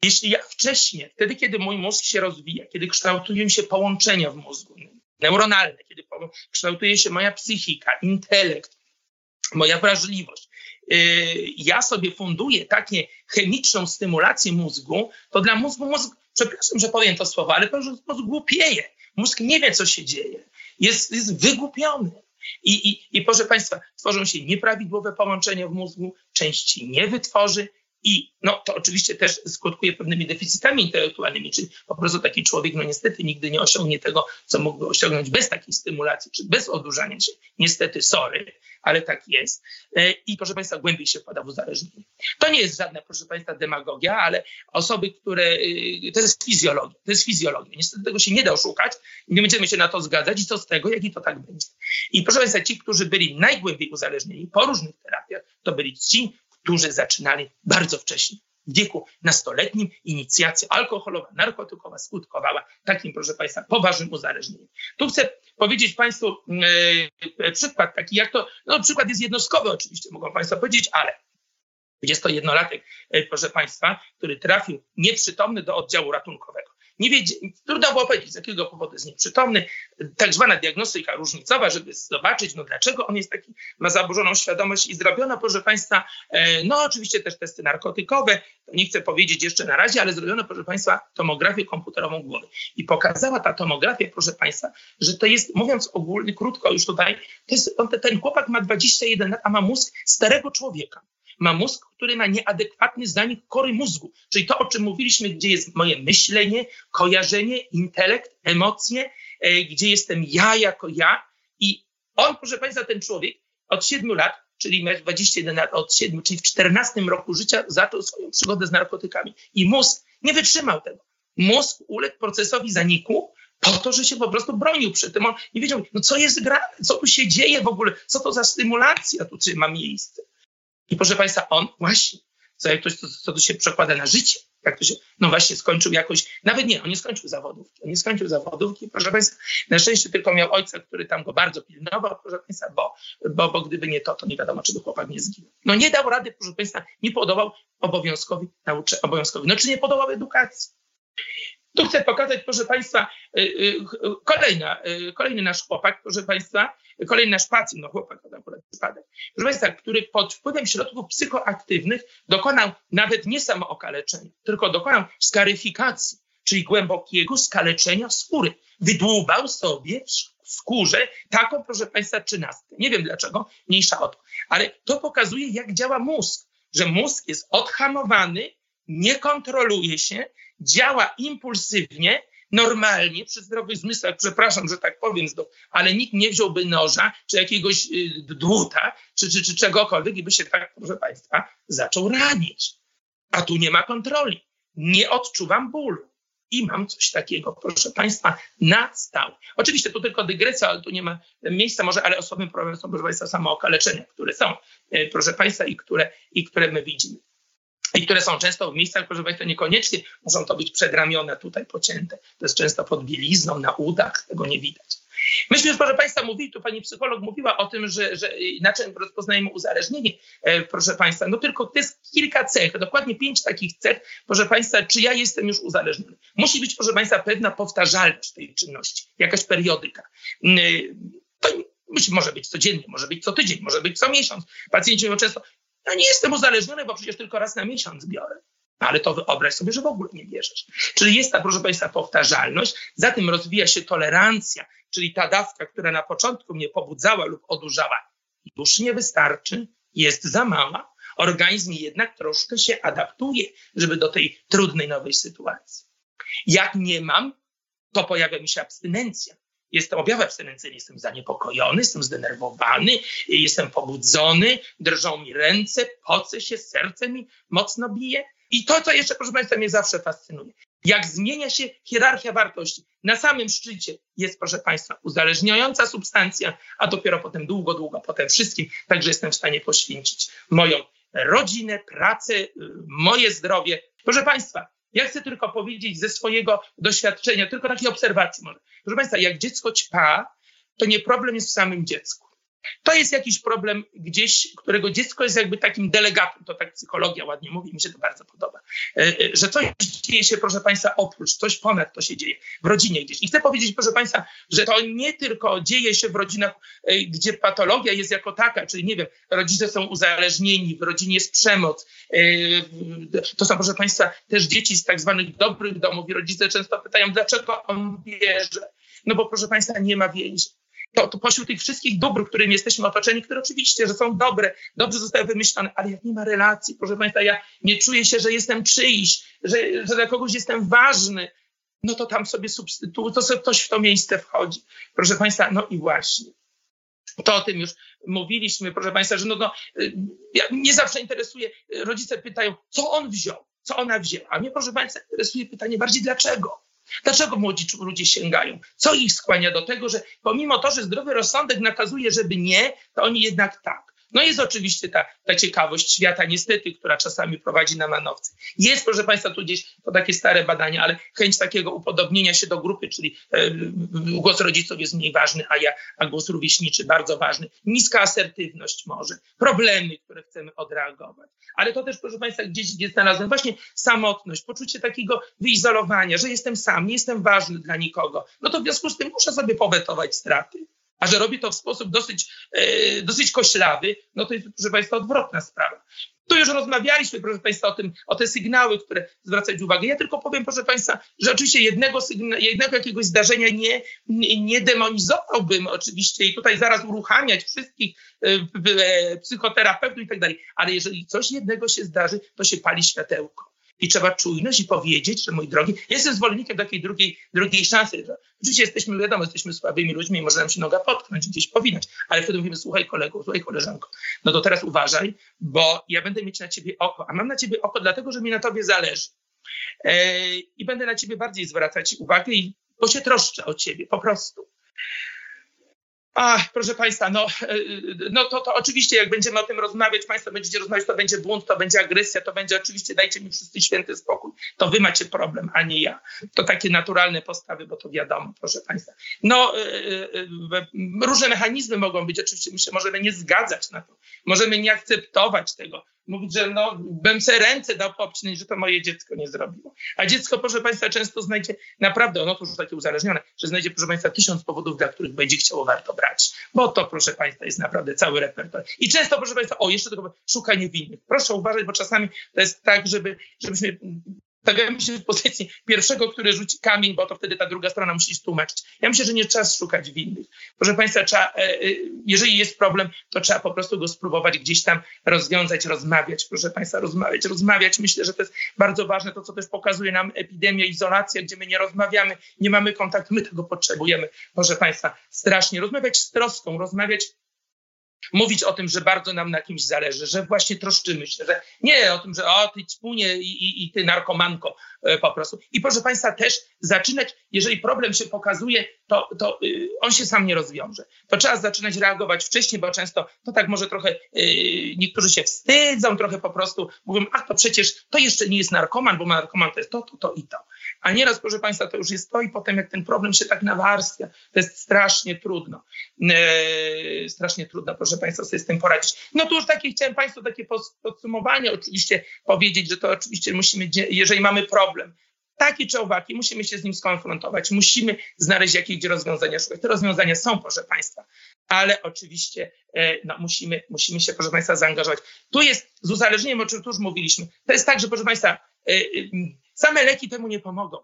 jeśli ja wcześniej, wtedy, kiedy mój mózg się rozwija, kiedy kształtują się połączenia w mózgu neuronalne, kiedy kształtuje się moja psychika, intelekt, moja wrażliwość, yy, ja sobie funduję takie chemiczną stymulację mózgu, to dla mózgu mózg, przepraszam, że powiem to słowo, ale mózg głupieje. Mózg nie wie, co się dzieje. Jest, jest wygłupiony. I, i, I proszę Państwa, tworzą się nieprawidłowe połączenia w mózgu, części nie wytworzy I no, to oczywiście też skutkuje pewnymi deficytami intelektualnymi, czyli po prostu taki człowiek, no niestety nigdy nie osiągnie tego, co mógłby osiągnąć bez takiej stymulacji, czy bez odurzania się. Niestety, sorry, ale tak jest. E, I proszę Państwa, głębiej się wpada w uzależnienie. To nie jest żadna, proszę Państwa, demagogia, ale osoby, które. Y, to jest fizjologia. To jest fizjologia. Niestety tego się nie da oszukać. Nie będziemy się na to zgadzać i co z tego, jak i to tak będzie. I proszę Państwa, ci, którzy byli najgłębiej uzależnieni po różnych terapiach, to byli ci, którzy zaczynali bardzo wcześnie. W wieku nastoletnim inicjacja alkoholowa, narkotykowa skutkowała takim, proszę Państwa, poważnym uzależnieniem. Tu chcę powiedzieć Państwu yy, przykład taki, jak to, no przykład jest jednostkowy oczywiście, mogą Państwo powiedzieć, ale 21-latek, e, proszę Państwa, który trafił nieprzytomny do oddziału ratunkowego. Nie wiedzie, trudno było powiedzieć, z jakiego powodu jest nieprzytomny. Tak zwana diagnostyka różnicowa, żeby zobaczyć, no dlaczego on jest taki, ma zaburzoną świadomość i zrobiono, proszę Państwa, e, no oczywiście też testy narkotykowe, to nie chcę powiedzieć jeszcze na razie, ale zrobiono, proszę Państwa, tomografię komputerową głowy. I pokazała ta tomografia, proszę Państwa, że to jest, mówiąc ogólnie, krótko już tutaj, to jest, on, ten chłopak ma 21 lat, a ma mózg starego człowieka ma mózg, który ma nieadekwatny zanik kory mózgu, czyli to, o czym mówiliśmy, gdzie jest moje myślenie, kojarzenie, intelekt, emocje, e, gdzie jestem ja jako ja. I on, proszę Państwa, ten człowiek od 7 lat, czyli ma 21 lat, od 7, czyli w 14 roku życia zaczął swoją przygodę z narkotykami. I mózg nie wytrzymał tego. Mózg uległ procesowi zaniku, po to, że się po prostu bronił przy tym. On nie wiedział, no co jest grane, co tu się dzieje w ogóle, co to za stymulacja tu ma miejsce. I proszę Państwa, on właśnie, co, jak to, co, to się przekłada na życie, jak to się, no właśnie skończył jakoś, nawet nie, on nie skończył zawodów, on nie skończył zawodów i proszę Państwa, na szczęście tylko miał ojca, który tam go bardzo pilnował, proszę Państwa, bo, bo, bo gdyby nie to, to nie wiadomo, czy by chłopak nie zginął. No nie dał rady, proszę Państwa, nie podołał obowiązkowi nauczy, obowiązkowi, no czy nie podołał edukacji. Tu chcę pokazać, proszę Państwa, y, y, kolejna, y, kolejny nasz chłopak, proszę Państwa, kolejny nasz pacjent, no chłopak to akurat przypadek, proszę Państwa, który pod wpływem środków psychoaktywnych dokonał nawet nie samookaleczenia, tylko dokonał skaryfikacji, czyli głębokiego skaleczenia skóry. Wydłubał sobie w skórze taką, proszę Państwa, trzynastkę. Nie wiem dlaczego, mniejsza o to. Ale to pokazuje, jak działa mózg, że mózg jest odhamowany, nie kontroluje się, działa impulsywnie, normalnie, przy zdrowych zmysłach, przepraszam, że tak powiem, ale nikt nie wziąłby noża, czy jakiegoś y, dłuta, czy, czy, czy czegokolwiek i by się tak, proszę Państwa, zaczął ranić. A tu nie ma kontroli. Nie odczuwam bólu. I mam coś takiego, proszę Państwa, na stałe. Oczywiście tu tylko dygresja, ale tu nie ma miejsca może, ale osobnym problemem są, proszę Państwa, samookaleczenia, które są, y, proszę Państwa, i które, i które my widzimy i które są często w miejscach, proszę Państwa, niekoniecznie muszą to być przedramiona tutaj pocięte. To jest często pod bielizną, na udach, tego nie widać. Myśmy już, proszę Państwa, mówili, tu pani psycholog mówiła o tym, że, że na czym rozpoznajemy uzależnienie, e, proszę Państwa. No tylko to jest kilka cech, dokładnie pięć takich cech, proszę Państwa, czy ja jestem już uzależniony. Musi być, proszę Państwa, pewna powtarzalność tej czynności, jakaś periodyka. Mm, to może być codziennie, może być co tydzień, może być co miesiąc. Pacjenci mówią często, ja nie jestem uzależniony, bo przecież tylko raz na miesiąc biorę. Ale to wyobraź sobie, że w ogóle nie bierzesz. Czyli jest ta, proszę Państwa, powtarzalność, za tym rozwija się tolerancja, czyli ta dawka, która na początku mnie pobudzała lub odurzała, już nie wystarczy, jest za mała. Organizm jednak troszkę się adaptuje, żeby do tej trudnej nowej sytuacji. Jak nie mam, to pojawia mi się abstynencja. Jestem objawy abstynencyjny, jestem zaniepokojony, jestem zdenerwowany, jestem pobudzony, drżą mi ręce, pocę się, serce mi mocno bije. I to, co jeszcze, proszę Państwa, mnie zawsze fascynuje. Jak zmienia się hierarchia wartości. Na samym szczycie jest, proszę Państwa, uzależniająca substancja, a dopiero potem długo, długo potem wszystkim. Także jestem w stanie poświęcić moją rodzinę, pracę, y, moje zdrowie. Proszę Państwa, ja chcę tylko powiedzieć ze swojego doświadczenia, tylko takiej obserwacji może. Proszę Państwa, jak dziecko ćpa, to nie problem jest w samym dziecku. To jest jakiś problem gdzieś, którego dziecko jest jakby takim delegatem, to tak psychologia ładnie mówi, mi się to bardzo podoba, e, e, że coś dzieje się, proszę Państwa, oprócz, coś ponad to się dzieje w rodzinie gdzieś. I chcę powiedzieć, proszę Państwa, że to nie tylko dzieje się w rodzinach, e, gdzie patologia jest jako taka, czyli nie wiem, rodzice są uzależnieni, w rodzinie jest przemoc. To są, proszę Państwa, też dzieci z tak zwanych dobrych domów i rodzice często pytają, dlaczego on bierze? No bo proszę Państwa, nie ma więzi to, to pośród tych wszystkich dóbr, którymi jesteśmy otoczeni, które oczywiście, że są dobre, dobrze zostały wymyślone, ale jak nie ma relacji, proszę Państwa, ja nie czuję się, że jestem czyjś, że, że dla kogoś jestem ważny, no to tam sobie substytuuje, to sobie ktoś w to miejsce wchodzi. Proszę Państwa, no i właśnie. To o tym już mówiliśmy, proszę Państwa, że no, no ja, mnie zawsze interesuje, rodzice pytają, co on wziął, co ona wzięła. A mnie, proszę Państwa, interesuje pytanie bardziej dlaczego. Dlaczego młodzi ludzie sięgają? Co ich skłania do tego, że pomimo to, że zdrowy rozsądek nakazuje, żeby nie, to oni jednak tak. No jest oczywiście ta, ta ciekawość świata, niestety, która czasami prowadzi na manowce. Jest, proszę Państwa, tu gdzieś to takie stare badania, ale chęć takiego upodobnienia się do grupy, czyli e, głos rodziców jest mniej ważny, a, ja, a głos rówieśniczy bardzo ważny. Niska asertywność może, problemy, które chcemy odreagować. Ale to też, proszę Państwa, gdzieś, gdzieś znalazłem właśnie samotność, poczucie takiego wyizolowania, że jestem sam, nie jestem ważny dla nikogo. No to w związku z tym muszę sobie powetować straty. A że robi to w sposób dosyć, e, dosyć koślawy, no to jest, proszę Państwa, odwrotna sprawa. Tu już rozmawialiśmy, proszę Państwa, o tym, o te sygnały, które zwracać uwagę. Ja tylko powiem, proszę Państwa, że oczywiście jednego, sygna- jednego jakiegoś zdarzenia nie, nie, nie demonizowałbym oczywiście i tutaj zaraz uruchamiać wszystkich e, e, psychoterapeutów i tak dalej, ale jeżeli coś jednego się zdarzy, to się pali światełko i trzeba czujność i powiedzieć, że mój drogi, jestem zwolennikiem takiej drugiej, drugiej szansy. Że oczywiście jesteśmy, wiadomo, jesteśmy słabymi ludźmi może nam się noga potknąć, gdzieś powinąć, ale wtedy mówimy, słuchaj kolego, słuchaj koleżanko, no to teraz uważaj, bo ja będę mieć na ciebie oko, a mam na ciebie oko dlatego, że mi na tobie zależy. E, I będę na ciebie bardziej zwracać uwagę, i, bo się troszczę o ciebie, po prostu. Ach, proszę Państwa, no, e, no to, to oczywiście jak będziemy o tym rozmawiać, Państwo będziecie rozmawiać, to będzie bunt, to będzie agresja, to będzie oczywiście dajcie mi wszyscy święty spokój. To Wy macie problem, a nie ja. To takie naturalne postawy, bo to wiadomo, proszę Państwa. No, yy, yy, różne mechanizmy mogą być, oczywiście my się możemy nie zgadzać na to, możemy nie akceptować tego, mówić, że no, bym se ręce dał popchnąć, że to moje dziecko nie zrobiło. A dziecko, proszę Państwa, często znajdzie, naprawdę, ono to już takie uzależnione, że znajdzie, proszę Państwa, tysiąc powodów, dla których będzie chciało warto brać. Bo to, proszę Państwa, jest naprawdę cały repertuar. I często, proszę Państwa, o, jeszcze tylko szukanie winnych. Proszę uważać, bo czasami to jest tak, żeby, żebyśmy stawiamy się w pozycji pierwszego, który rzuci kamień, bo to wtedy ta druga strona musi tłumaczyć. Ja myślę, że nie czas szukać winnych. Proszę Państwa, trzeba, e, e, jeżeli jest problem, to trzeba po prostu go spróbować gdzieś tam rozwiązać, rozmawiać. Proszę Państwa, rozmawiać, rozmawiać. Myślę, że to jest bardzo ważne, to co też pokazuje nam epidemia, izolacja, gdzie my nie rozmawiamy, nie mamy kontaktu, my tego potrzebujemy. Proszę Państwa, strasznie rozmawiać z troską, rozmawiać mówić o tym, że bardzo nam na kimś zależy, że właśnie troszczymy się, że nie o tym, że o ty ćpunie i, i, i ty narkomanko e, po prostu. I proszę Państwa też zaczynać, jeżeli problem się pokazuje, to, to y, on się sam nie rozwiąże. To trzeba zaczynać reagować wcześniej, bo często to tak może trochę, y, niektórzy się wstydzą, trochę po prostu mówią, ach to przecież to jeszcze nie jest narkoman, bo narkoman to jest to, to, to i to. A nieraz, proszę Państwa, to już jest to i potem jak ten problem się tak nawarstwia, to jest strasznie trudno. E, strasznie trudno, proszę Państwa, sobie z tym poradzić. No to już takie chciałem Państwu takie podsumowanie oczywiście powiedzieć, że to oczywiście musimy, jeżeli mamy problem, taki czy owaki, musimy się z nim skonfrontować, musimy znaleźć jakieś rozwiązania. Te rozwiązania są, proszę Państwa, ale oczywiście e, no, musimy, musimy się, proszę Państwa, zaangażować. Tu jest z uzależnieniem, o czym tu już mówiliśmy, to jest tak, że proszę Państwa, e, Same leki temu nie pomogą.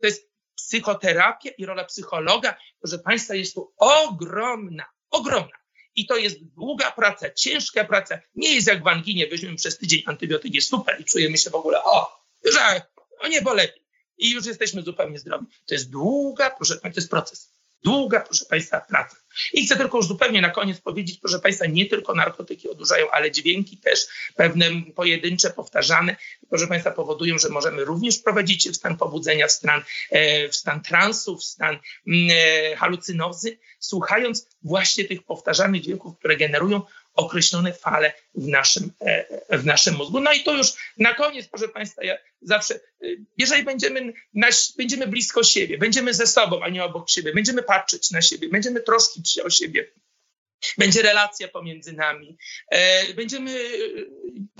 To jest psychoterapia i rola psychologa, proszę Państwa, jest tu ogromna, ogromna. I to jest długa praca, ciężka praca. Nie jest jak w anginie, weźmiemy przez tydzień antybiotyk, jest super i czujemy się w ogóle, o, że o niebo lepiej. I już jesteśmy zupełnie zdrowi. To jest długa, proszę Państwa, to jest proces. Długa, proszę Państwa, praca. I chcę tylko już zupełnie na koniec powiedzieć, proszę Państwa, nie tylko narkotyki odurzają, ale dźwięki też, pewne pojedyncze, powtarzane, proszę Państwa, powodują, że możemy również wprowadzić się w stan pobudzenia, w stan, e, w stan transu, w stan mm, e, halucynozy, słuchając właśnie tych powtarzanych dźwięków, które generują określone fale w naszym, e, w naszym mózgu. No i to już na koniec, proszę Państwa, ja zawsze, e, jeżeli będziemy, naś, będziemy blisko siebie, będziemy ze sobą, a nie obok siebie, będziemy patrzeć na siebie, będziemy troszczyć się o siebie, będzie relacja pomiędzy nami, e, będziemy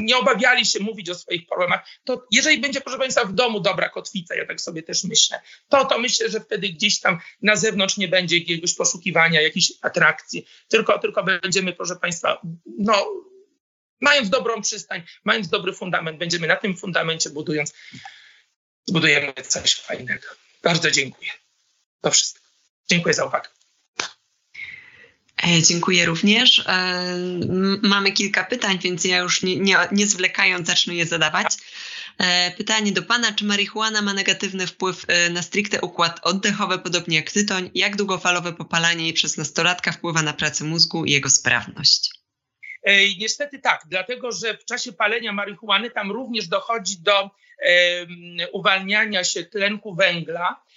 nie obawiali się mówić o swoich problemach, to jeżeli będzie, proszę Państwa, w domu dobra kotwica, ja tak sobie też myślę, to, to myślę, że wtedy gdzieś tam na zewnątrz nie będzie jakiegoś poszukiwania, jakiejś atrakcji, tylko, tylko będziemy, proszę Państwa, no, mając dobrą przystań, mając dobry fundament, będziemy na tym fundamencie budując, zbudujemy coś fajnego. Bardzo dziękuję. To wszystko. Dziękuję za uwagę. Dziękuję również. Mamy kilka pytań, więc ja już nie, nie, nie zwlekając zacznę je zadawać. Pytanie do Pana, czy marihuana ma negatywny wpływ na stricte układ oddechowy, podobnie jak tytoń? Jak długofalowe popalanie jej przez nastolatka wpływa na pracę mózgu i jego sprawność? Niestety tak, dlatego że w czasie palenia marihuany tam również dochodzi do uwalniania się tlenku węgla, e,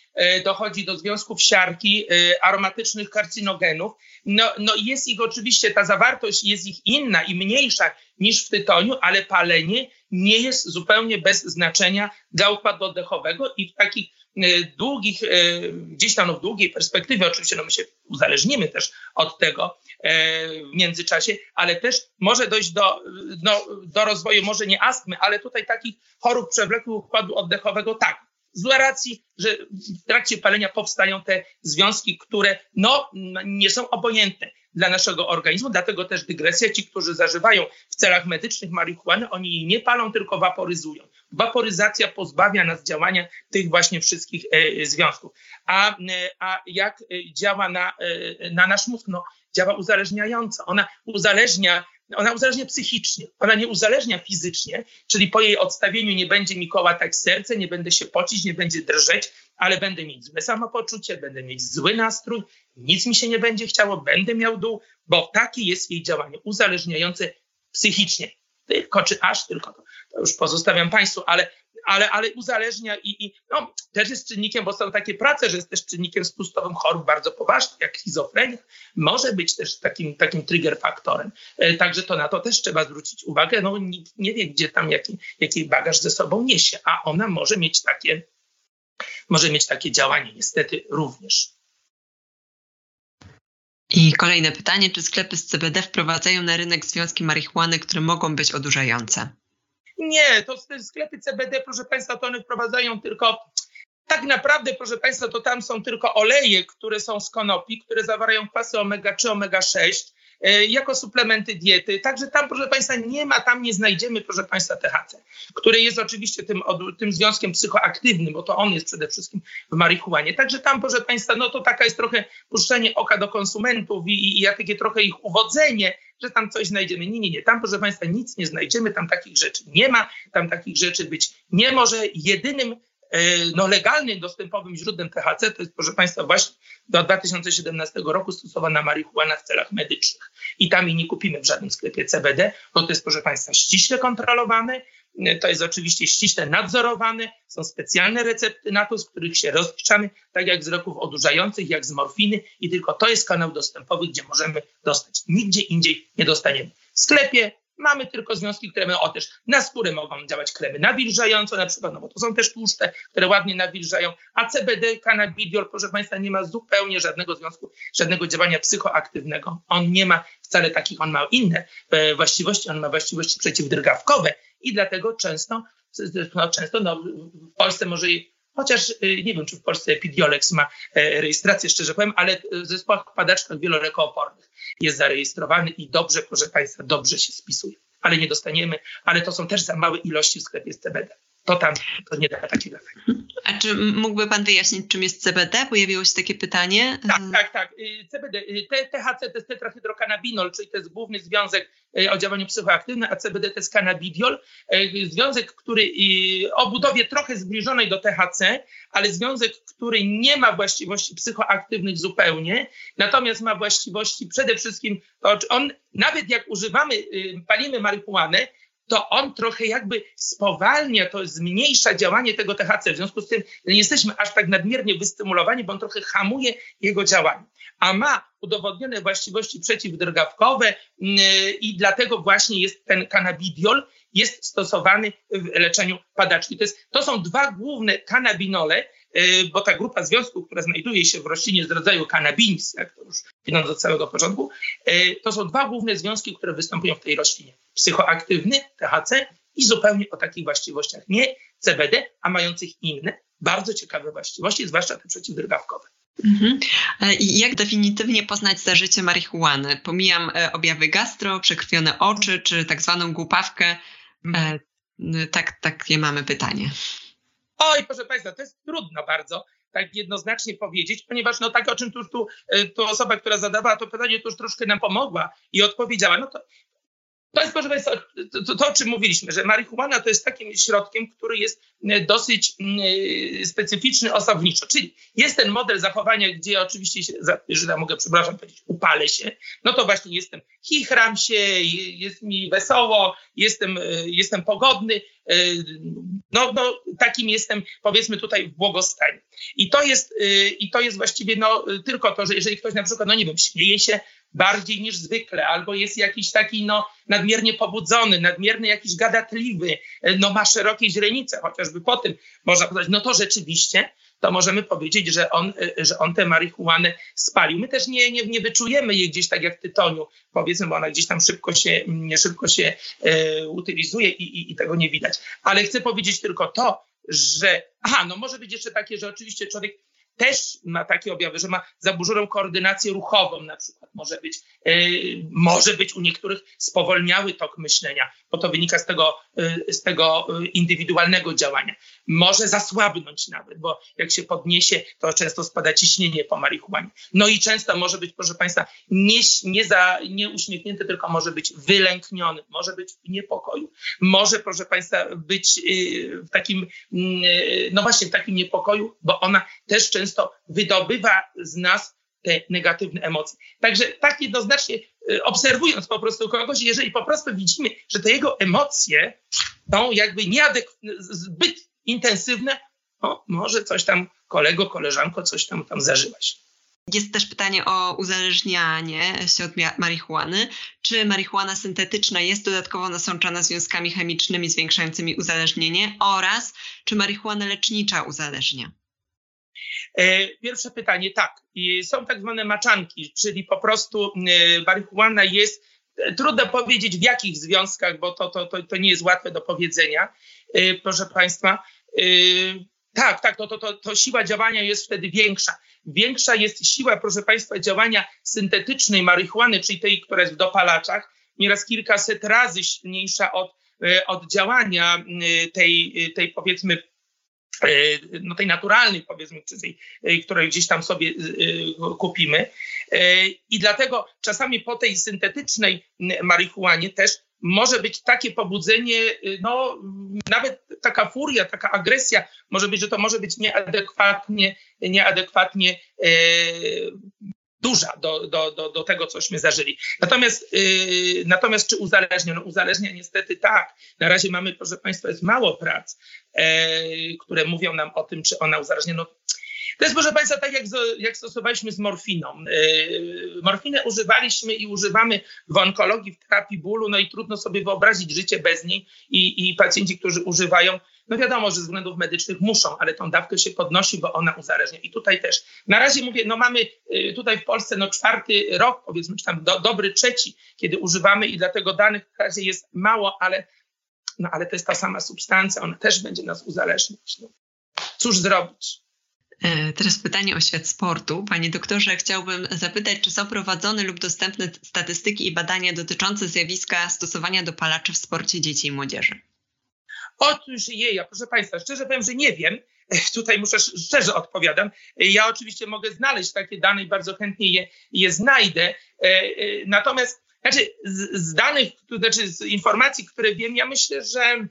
dochodzi do związków siarki, e, aromatycznych karcynogenów. No, no jest ich oczywiście, ta zawartość jest ich inna i mniejsza niż w tytoniu, ale palenie nie jest zupełnie bez znaczenia dla układu oddechowego i w takich e, długich, gdzieś tam no, w długiej perspektywie, oczywiście no my się uzależnimy też od tego w międzyczasie, ale też może dojść do, no, do rozwoju, może nie astmy, ale tutaj takich chorób przewlekłych układu oddechowego tak. Z racji, że w trakcie palenia powstają te związki, które no, nie są obojętne dla naszego organizmu, dlatego też dygresja, ci, którzy zażywają w celach medycznych marihuanę, oni jej nie palą, tylko waporyzują. Waporyzacja pozbawia nas działania tych właśnie wszystkich e, związków. A, e, a jak e, działa na, e, na nasz mózg? No, działa uzależniająco. Ona uzależnia ona uzależnia psychicznie, ona nie uzależnia fizycznie, czyli po jej odstawieniu nie będzie mi kołatać serce, nie będę się pocić, nie będzie drżeć, ale będę mieć złe samopoczucie, będę mieć zły nastrój, nic mi się nie będzie chciało, będę miał dół, bo takie jest jej działanie uzależniające psychicznie. Tylko czy aż tylko to, już pozostawiam Państwu, ale ale, ale uzależnia i, i no, też jest czynnikiem, bo są takie prace, że jest też czynnikiem spustowym chorób bardzo poważnych, jak schizofrenia, może być też takim, takim trigger faktorem. E, także to na to też trzeba zwrócić uwagę. No, nikt nie wie, gdzie tam jaki, jaki bagaż ze sobą niesie, a ona może mieć takie, może mieć takie działanie niestety również. I kolejne pytanie, czy sklepy z CBD wprowadzają na rynek związki marihuany, które mogą być odurzające? Nie, to te sklepy CBD, proszę Państwa, to one wprowadzają tylko tak naprawdę, proszę Państwa, to tam są tylko oleje, które są z konopi, które zawierają kwasy omega 3, omega 6 e, jako suplementy diety. Także tam, proszę Państwa, nie ma, tam nie znajdziemy, proszę Państwa, THC, który jest oczywiście tym, tym związkiem psychoaktywnym, bo to on jest przede wszystkim w marihuanie. Także tam, proszę Państwa, no to taka jest trochę puszczenie oka do konsumentów i, i, ja takie trochę ich uwodzenie, że tam coś znajdziemy. Nie, nie, nie. Tam, proszę Państwa, nic nie znajdziemy, tam takich rzeczy nie ma, tam takich rzeczy być nie może. Jedynym e, no, legalnym, dostępowym źródłem THC to jest, proszę Państwa, właśnie do 2017 roku stosowana marihuana w celach medycznych. I tam jej nie kupimy w żadnym sklepie CBD, bo to jest, proszę Państwa, ściśle kontrolowane, to jest oczywiście ściśle nadzorowane, są specjalne recepty na to, z których się rozliczamy, tak jak z leków odurzających, jak z morfiny i tylko to jest kanał dostępowy, gdzie możemy dostać. Nigdzie indziej nie dostaniemy. W sklepie mamy tylko związki, które o też na skórę mogą działać kremy nawilżające na przykład, no bo to są też tłuszcze, które ładnie nawilżają, a CBD, cannabidiol, proszę Państwa, nie ma zupełnie żadnego związku, żadnego działania psychoaktywnego. On nie ma wcale takich, on ma inne e, właściwości, on ma właściwości przeciwdrgawkowe i dlatego często, no, często no, w Polsce może chociaż y, nie wiem, czy w Polsce Epidiolex ma e, rejestrację, szczerze powiem, ale w zespołach padaczkach wielolekoopornych jest zarejestrowany i dobrze, proszę Państwa, dobrze się spisuje. Ale nie dostaniemy, ale to są też za małe ilości w sklepie z CBD to tam to nie da takiego efektu. A czy mógłby Pan wyjaśnić, czym jest CBD? Pojawiło się takie pytanie. Tak, tak, tak. Y, CBD, y, THC to jest tetrahydrokanabinol, czyli to jest główny związek y, o działaniu psychoaktywnym, a CBD to jest cannabidiol. Związek, który o budowie trochę zbliżonej do THC, ale związek, który nie ma właściwości psychoaktywnych zupełnie, natomiast ma właściwości przede wszystkim, to on nawet jak używamy, palimy marihuanę, to on trochę jakby spowalnia, to zmniejsza działanie tego THC. W związku z tym nie jesteśmy aż tak nadmiernie wystymulowani, bo on trochę hamuje jego działanie. A ma udowodnione właściwości przeciwdrgawkowe mm, i dlatego właśnie jest ten cannabidiol jest stosowany w leczeniu padaczki. To, jest, to są dwa główne kanabinole, bo ta grupa związków, która znajduje się w roślinie z rodzaju cannabis, jak to już idąc od samego początku, y, to są dwa główne związki, które występują w tej roślinie. Psychoaktywny, THC i zupełnie o takich właściwościach, nie CBD, a mających inne, bardzo ciekawe właściwości, zwłaszcza te przeciwdrgawkowe. Mhm. E, I jak definitywnie poznać zażycie marihuany? Pomijam e, objawy gastro, przekrwione oczy, czy tak zwaną głupawkę. Mhm. E, tak, takie mamy pytanie. Oj, proszę Państwa, to jest trudno bardzo, tak jednoznacznie powiedzieć, ponieważ no tak o czym tu, tu, tu osoba, która zadawała to pytanie, to już troszkę nam pomogła i odpowiedziała. No to to jest, proszę Państwa, to, to, o czym mówiliśmy, że marihuana to jest takim środkiem, który jest e, dosyć specyficzny osobniczo. Czyli jest ten model zachowania, gdzie oczywiście, się, że ja mogę, przepraszam powiedzieć, upalę się, no to właśnie jestem, chichram się, jest mi wesoło, jestem, e, jestem pogodny, no, no takim jestem, powiedzmy tutaj w błogostanie. I to jest, i to jest właściwie no, tylko to, że jeżeli ktoś na przykład, no nie wiem, śmieje się bardziej niż zwykle, albo jest jakiś taki no, nadmiernie pobudzony, nadmierny jakiś gadatliwy, no ma szerokie źrenice, chociażby po tym można powiedzieć, no to rzeczywiście to możemy powiedzieć, że on, że on tę marihuanę spalił. My też nie, nie, nie wyczujemy jej gdzieś tak jak tytoniu, powiedzmy, bo ona gdzieś tam szybko się, szybko się e, utylizuje i, i, i tego nie widać. Ale chcę powiedzieć tylko to, że, aha, no może być jeszcze takie, że oczywiście człowiek też ma takie objawy, że ma zaburzoną koordynację ruchową na przykład, może być, yy, może być u niektórych spowolniały tok myślenia, bo to wynika z tego, yy, z tego yy, indywidualnego działania. Może zasłabnąć nawet, bo jak się podniesie, to często spada ciśnienie po marihuanie. No i często może być, proszę Państwa, nie, nie, za, nie uśmiechnięty, tylko może być wylękniony, może być w niepokoju, może, proszę Państwa, być yy, w takim, yy, no właśnie w takim niepokoju, bo ona też często często wydobywa z nas te negatywne emocje. Także tak jednoznacznie y, obserwując po prostu kogoś, jeżeli po prostu widzimy, że te jego emocje są jakby nieadek- zbyt intensywne, to może coś tam kolego, koleżanko, coś tam tam zażywać. Jest też pytanie o uzależnianie się od marihuany. Czy marihuana syntetyczna jest dodatkowo nasączana związkami chemicznymi zwiększającymi uzależnienie oraz czy marihuana lecznicza uzależnia? E, pierwsze pytanie, tak. Są tak zwane maczanki, czyli po prostu e, marihuana jest, e, trudno powiedzieć w jakich związkach, bo to, to, to, to nie jest łatwe do powiedzenia, proszę Państwa. Tak, tak, to, to, to, to siła działania jest wtedy większa. Większa jest siła, proszę Państwa, działania syntetycznej marihuany, czyli tej, która jest w dopalaczach, nieraz kilkaset razy silniejsza od, od działania tej, tej powiedzmy no tej naturalnej powiedzmy, tej, e, której gdzieś tam sobie e, kupimy. I dlatego czasami po tej syntetycznej marihuanie też może być takie pobudzenie, no nawet taka furia, taka agresja, może być, że to może być nieadekwatnie, nieadekwatnie duża do, do, do, do tego, cośmy zażyli. Natomiast, yy, natomiast czy uzależnia? No uzależnia niestety tak. Na razie mamy, proszę Państwa, jest mało prac, yy, które mówią nam o tym, czy ona uzależnia. No, to jest, proszę Państwa, tak jak, jak stosowaliśmy z morfiną. Yy, morfinę używaliśmy i używamy w onkologii, w terapii bólu, no i trudno sobie wyobrazić życie bez niej i, i pacjenci, którzy używają, no wiadomo, że z względów medycznych muszą, ale tą dawkę się podnosi, bo ona uzależnia. I tutaj też. Na razie mówię, no mamy yy, tutaj w Polsce no czwarty rok, powiedzmy, czy tam do, dobry trzeci, kiedy używamy i dlatego danych w razie jest mało, ale, no, ale to jest ta sama substancja, ona też będzie nas uzależniać. No. Cóż zrobić? E, teraz pytanie o świat sportu. Panie doktorze, chciałbym zapytać, czy są prowadzone lub dostępne statystyki i badania dotyczące zjawiska stosowania dopalaczy w sporcie dzieci i młodzieży? Otóż je, ja proszę Państwa, szczerze powiem, że nie wiem. E, tutaj muszę szczerze odpowiadam. E, ja oczywiście mogę znaleźć takie dane i bardzo chętnie je, je znajdę. Natomiast znaczy, z, z danych, znaczy z informacji, które wiem, ja myślę, że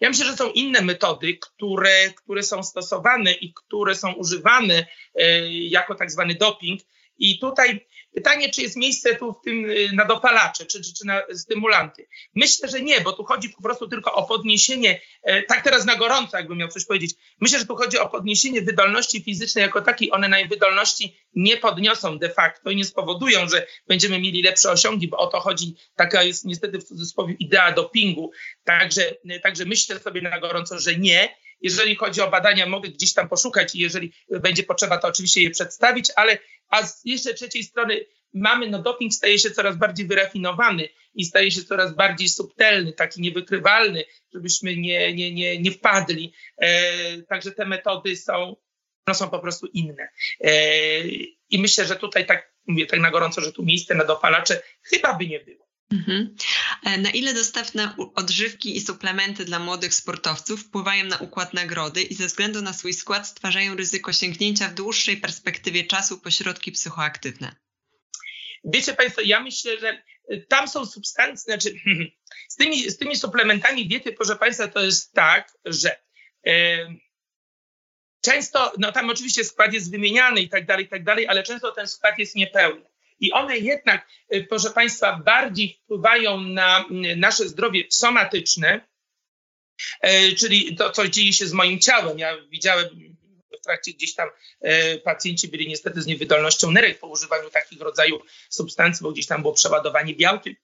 ja myślę, że są inne metody, które, które są stosowane i które są używane e, jako tak zwany doping. I tutaj Pytanie, czy jest miejsce tu w tym y, na dopalacze, czy, czy, czy na stymulanty. Myślę, że nie, bo tu chodzi po prostu tylko o podniesienie, e, tak teraz na gorąco, jakbym miał coś powiedzieć. Myślę, że tu chodzi o podniesienie wydolności fizycznej jako takiej. One na wydolności nie podniosą de facto i nie spowodują, że będziemy mieli lepsze osiągi, bo o to chodzi. Taka jest niestety w cudzysłowie idea dopingu. Także, także myślę sobie na gorąco, że nie. Jeżeli chodzi o badania, mogę gdzieś tam poszukać i jeżeli będzie potrzeba, to oczywiście je przedstawić, ale a z jeszcze trzeciej strony mamy, no doping staje się coraz bardziej wyrafinowany i staje się coraz bardziej subtelny, taki niewykrywalny, żebyśmy nie, nie, nie, nie wpadli. E, także te metody są, no są po prostu inne. E, I myślę, że tutaj tak mówię tak na gorąco, że tu miejsce na dopalacze chyba by nie było. Mhm. E, na ile dostępne odżywki i suplementy dla młodych sportowców wpływają na układ nagrody i ze względu na swój skład stwarzają ryzyko sięgnięcia w dłuższej perspektywie czasu po środki psychoaktywne? Wiecie Państwo, ja myślę, że tam są substancje, znaczy z tymi, z tymi suplementami diety, proszę Państwa, to jest tak, że e, często, no tam oczywiście skład jest wymieniany i tak dalej, i tak dalej, ale często ten skład jest niepełny. I one jednak, e, proszę Państwa, bardziej wpływają na nasze zdrowie somatyczne, e, czyli to, co dzieje się z moim ciałem. Ja widziałem w trakcie gdzieś tam pacjenci byli niestety z niewydolnością nerek po używaniu takich rodzajów substancji, bo gdzieś tam było przeładowanie białkiem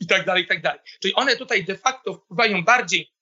i tak dalej, i tak dalej. Czyli one tutaj de facto wpływają bardziej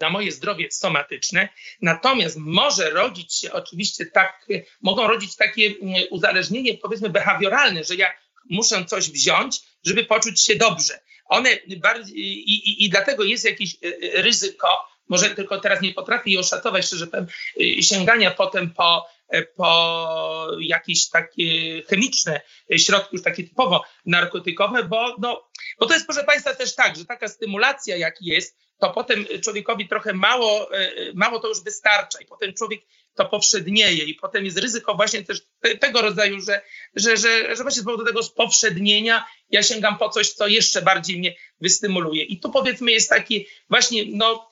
na moje zdrowie somatyczne, natomiast może rodzić się oczywiście tak, mogą rodzić takie mm, uzależnienie powiedzmy behawioralne, że ja muszę coś wziąć, żeby poczuć się dobrze. One bardziej, i, i, i dlatego jest jakieś e, e, ryzyko, może tylko teraz nie potrafię jej oszacować, szczerze powiem, e, sięgania potem po, po jakieś takie chemiczne środki, już takie typowo narkotykowe, bo, no, bo to jest, proszę Państwa, też tak, że taka stymulacja, jak jest, to potem człowiekowi trochę mało, mało to już wystarcza i potem człowiek to powszednieje i potem jest ryzyko właśnie też tego rodzaju, że, że, że, że właśnie z powodu tego spowszednienia ja sięgam po coś, co jeszcze bardziej mnie wystymuluje. I tu powiedzmy jest taki właśnie, no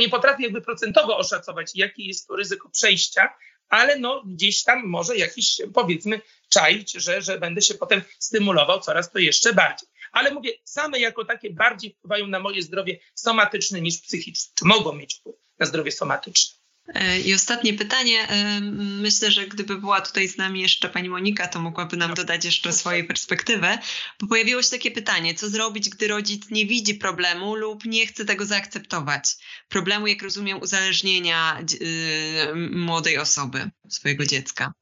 nie potrafię jakby procentowo oszacować, jakie jest to ryzyko przejścia, ale no gdzieś tam może jakiś powiedzmy czaić, że, że będę się potem stymulował coraz to jeszcze bardziej. Ale mówię, same jako takie bardziej wpływają na moje zdrowie somatyczne niż psychiczne, czy mogą mieć wpływ na zdrowie somatyczne. E, I ostatnie pytanie. E, myślę, że gdyby była tutaj z nami jeszcze pani Monika, to mogłaby nam dodać jeszcze swojej perspektywy, bo pojawiło się takie pytanie, co zrobić, gdy rodzic nie widzi problemu lub nie chce tego zaakceptować? Problemu, jak rozumiem, uzależnienia y, młodej osoby, swojego dziecka.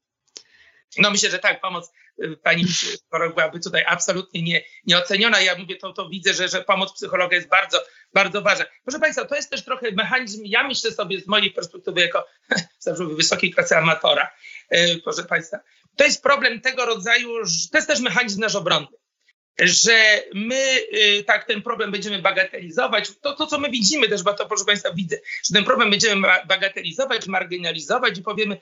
No myślę, że tak, pomoc pani psycholog byłaby tutaj absolutnie nie, nieoceniona. Ja mówię, to, to widzę, że, że pomoc psychologa jest bardzo, bardzo ważna. Proszę Państwa, to jest też trochę mechanizm, ja myślę sobie z mojej perspektywy jako wysokiej klasy amatora, e, proszę Państwa, to jest problem tego rodzaju, to jest też mechanizm nasz obronny że my y, tak ten problem będziemy bagatelizować. To, to, co my widzimy też, bo to proszę Państwa widzę, że ten problem będziemy bagatelizować, marginalizować i powiemy,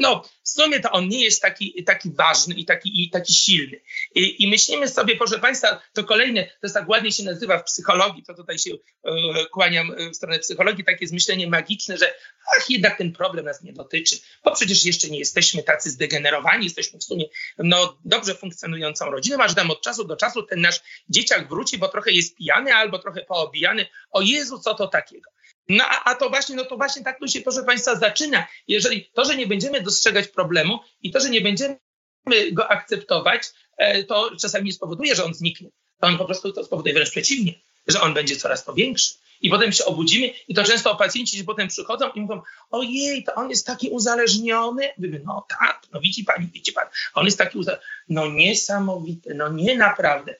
no w sumie to on nie jest taki, taki ważny i taki, i taki silny. I, I, myślimy sobie, proszę Państwa, to kolejne, to jest tak ładnie się nazywa w psychologii, to tutaj się e, kłaniam w stronę psychologii, takie jest myślenie magiczne, że ach, jednak ten problem nas nie dotyczy, bo przecież jeszcze nie jesteśmy tacy zdegenerowani, jesteśmy w sumie no, dobrze funkcjonującą rodziną, aż dam od czasu do czasu ten nasz dzieciak wróci, bo trochę jest pijany albo trochę poobijany. O Jezu, co to takiego? No a, to właśnie, no to właśnie tak tu się, proszę Państwa, zaczyna. Jeżeli to, że nie będziemy dostrzegać problemu i to, że nie będziemy go akceptować, e, to czasami nie spowoduje, że on zniknie. To on po prostu to spowoduje wręcz przeciwnie, że on będzie coraz to większy. I potem się obudzimy i to często pacjenci potem przychodzą i mówią, ojej, to on jest taki uzależniony. No tak, no widzi pani, widzi pan, on jest taki uzależniony. No niesamowite, no nie naprawdę.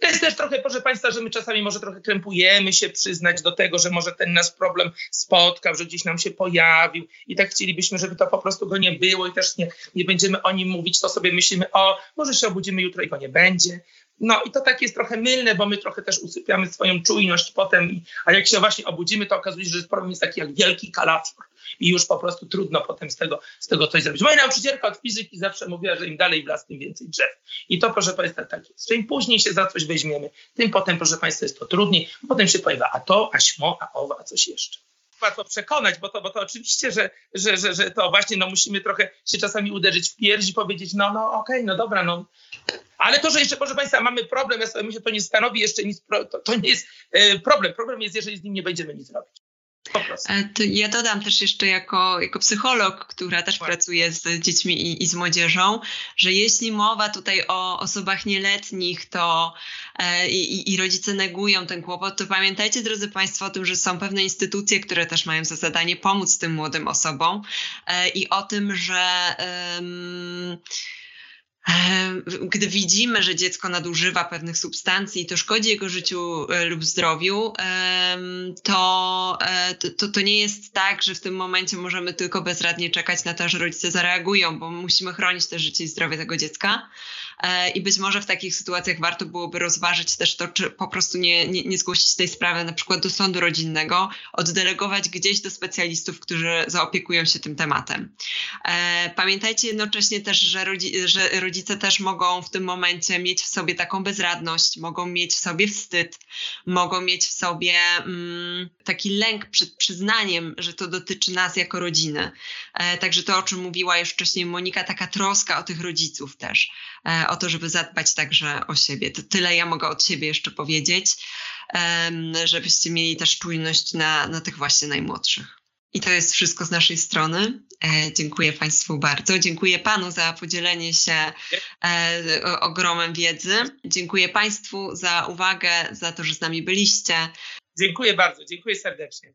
To jest też trochę, proszę Państwa, że my czasami może trochę krępujemy się przyznać do tego, że może ten nasz problem spotkał, że gdzieś nam się pojawił i tak chcielibyśmy, żeby to po prostu go nie było i też nie, nie będziemy o nim mówić, to sobie myślimy, o, może się obudzimy jutro i go nie będzie. No i to tak jest trochę mylne, bo my trochę też usypiamy swoją czujność potem, a jak się właśnie obudzimy, to okazuje się, że problem jest taki jak wielki kalafior i już po prostu trudno potem z tego, z tego coś zrobić. Moja nauczycielka od fizyki zawsze mówiła, że im dalej w las, tym więcej drzew. I to, proszę Państwa, tak jest. Im później się za coś weźmiemy, tym potem, proszę Państwa, jest to trudniej. Potem się pojawia a to, a śmo, a owa, a coś jeszcze łatwo przekonać, bo to, bo to oczywiście, że, że, że, że to właśnie no, musimy trochę się czasami uderzyć w pierś i powiedzieć, no, no okej, okay, no dobra, no. Ale to, że jeszcze, proszę Państwa, mamy problem, ja sobie myślę, to nie stanowi jeszcze nic, to, to nie jest e, problem. Problem jest, jeżeli z nim nie będziemy nic robić. E, ja dodam też jeszcze jako, jako psycholog, która też tak. pracuje z dziećmi i, i, z młodzieżą, że jeśli mowa tutaj o osobach nieletnich to e, i, i, rodzice negują ten kłopot, to pamiętajcie, drodzy Państwo, o tym, że są pewne instytucje, które też mają za zadanie pomóc tym młodym osobom e, i o tym, że gdy widzimy, że dziecko nadużywa pewnych substancji i to szkodzi jego życiu e, lub zdrowiu, e, to, to, to nie jest tak, że w tym momencie możemy tylko bezradnie czekać na to, że rodzice zareagują, bo musimy chronić też życie i zdrowie tego dziecka. E, i być może w takich sytuacjach warto byłoby rozważyć też to, czy po prostu nie, nie, nie zgłosić tej sprawy na przykład do sądu rodzinnego, oddelegować gdzieś do specjalistów, którzy zaopiekują się tym tematem. E, pamiętajcie jednocześnie też, że, rodzi, że rodzice też mogą w tym momencie mieć w sobie taką bezradność, mogą mieć w sobie wstyd, mogą mieć w sobie mm, taki lęk przed przyznaniem, że to dotyczy nas jako rodziny. E, także to, o czym mówiła już wcześniej Monika, taka troska o tych rodziców też, o to, żeby zadbać także o siebie. To tyle ja mogę od siebie jeszcze powiedzieć, żebyście mieli też czujność na, na tych właśnie najmłodszych. I to jest wszystko z naszej strony. E, dziękuję Państwu bardzo. Dziękuję Panu za podzielenie się e, ogromem wiedzy. Dziękuję Państwu za uwagę, za to, że z nami byliście. Dziękuję bardzo, dziękuję serdecznie.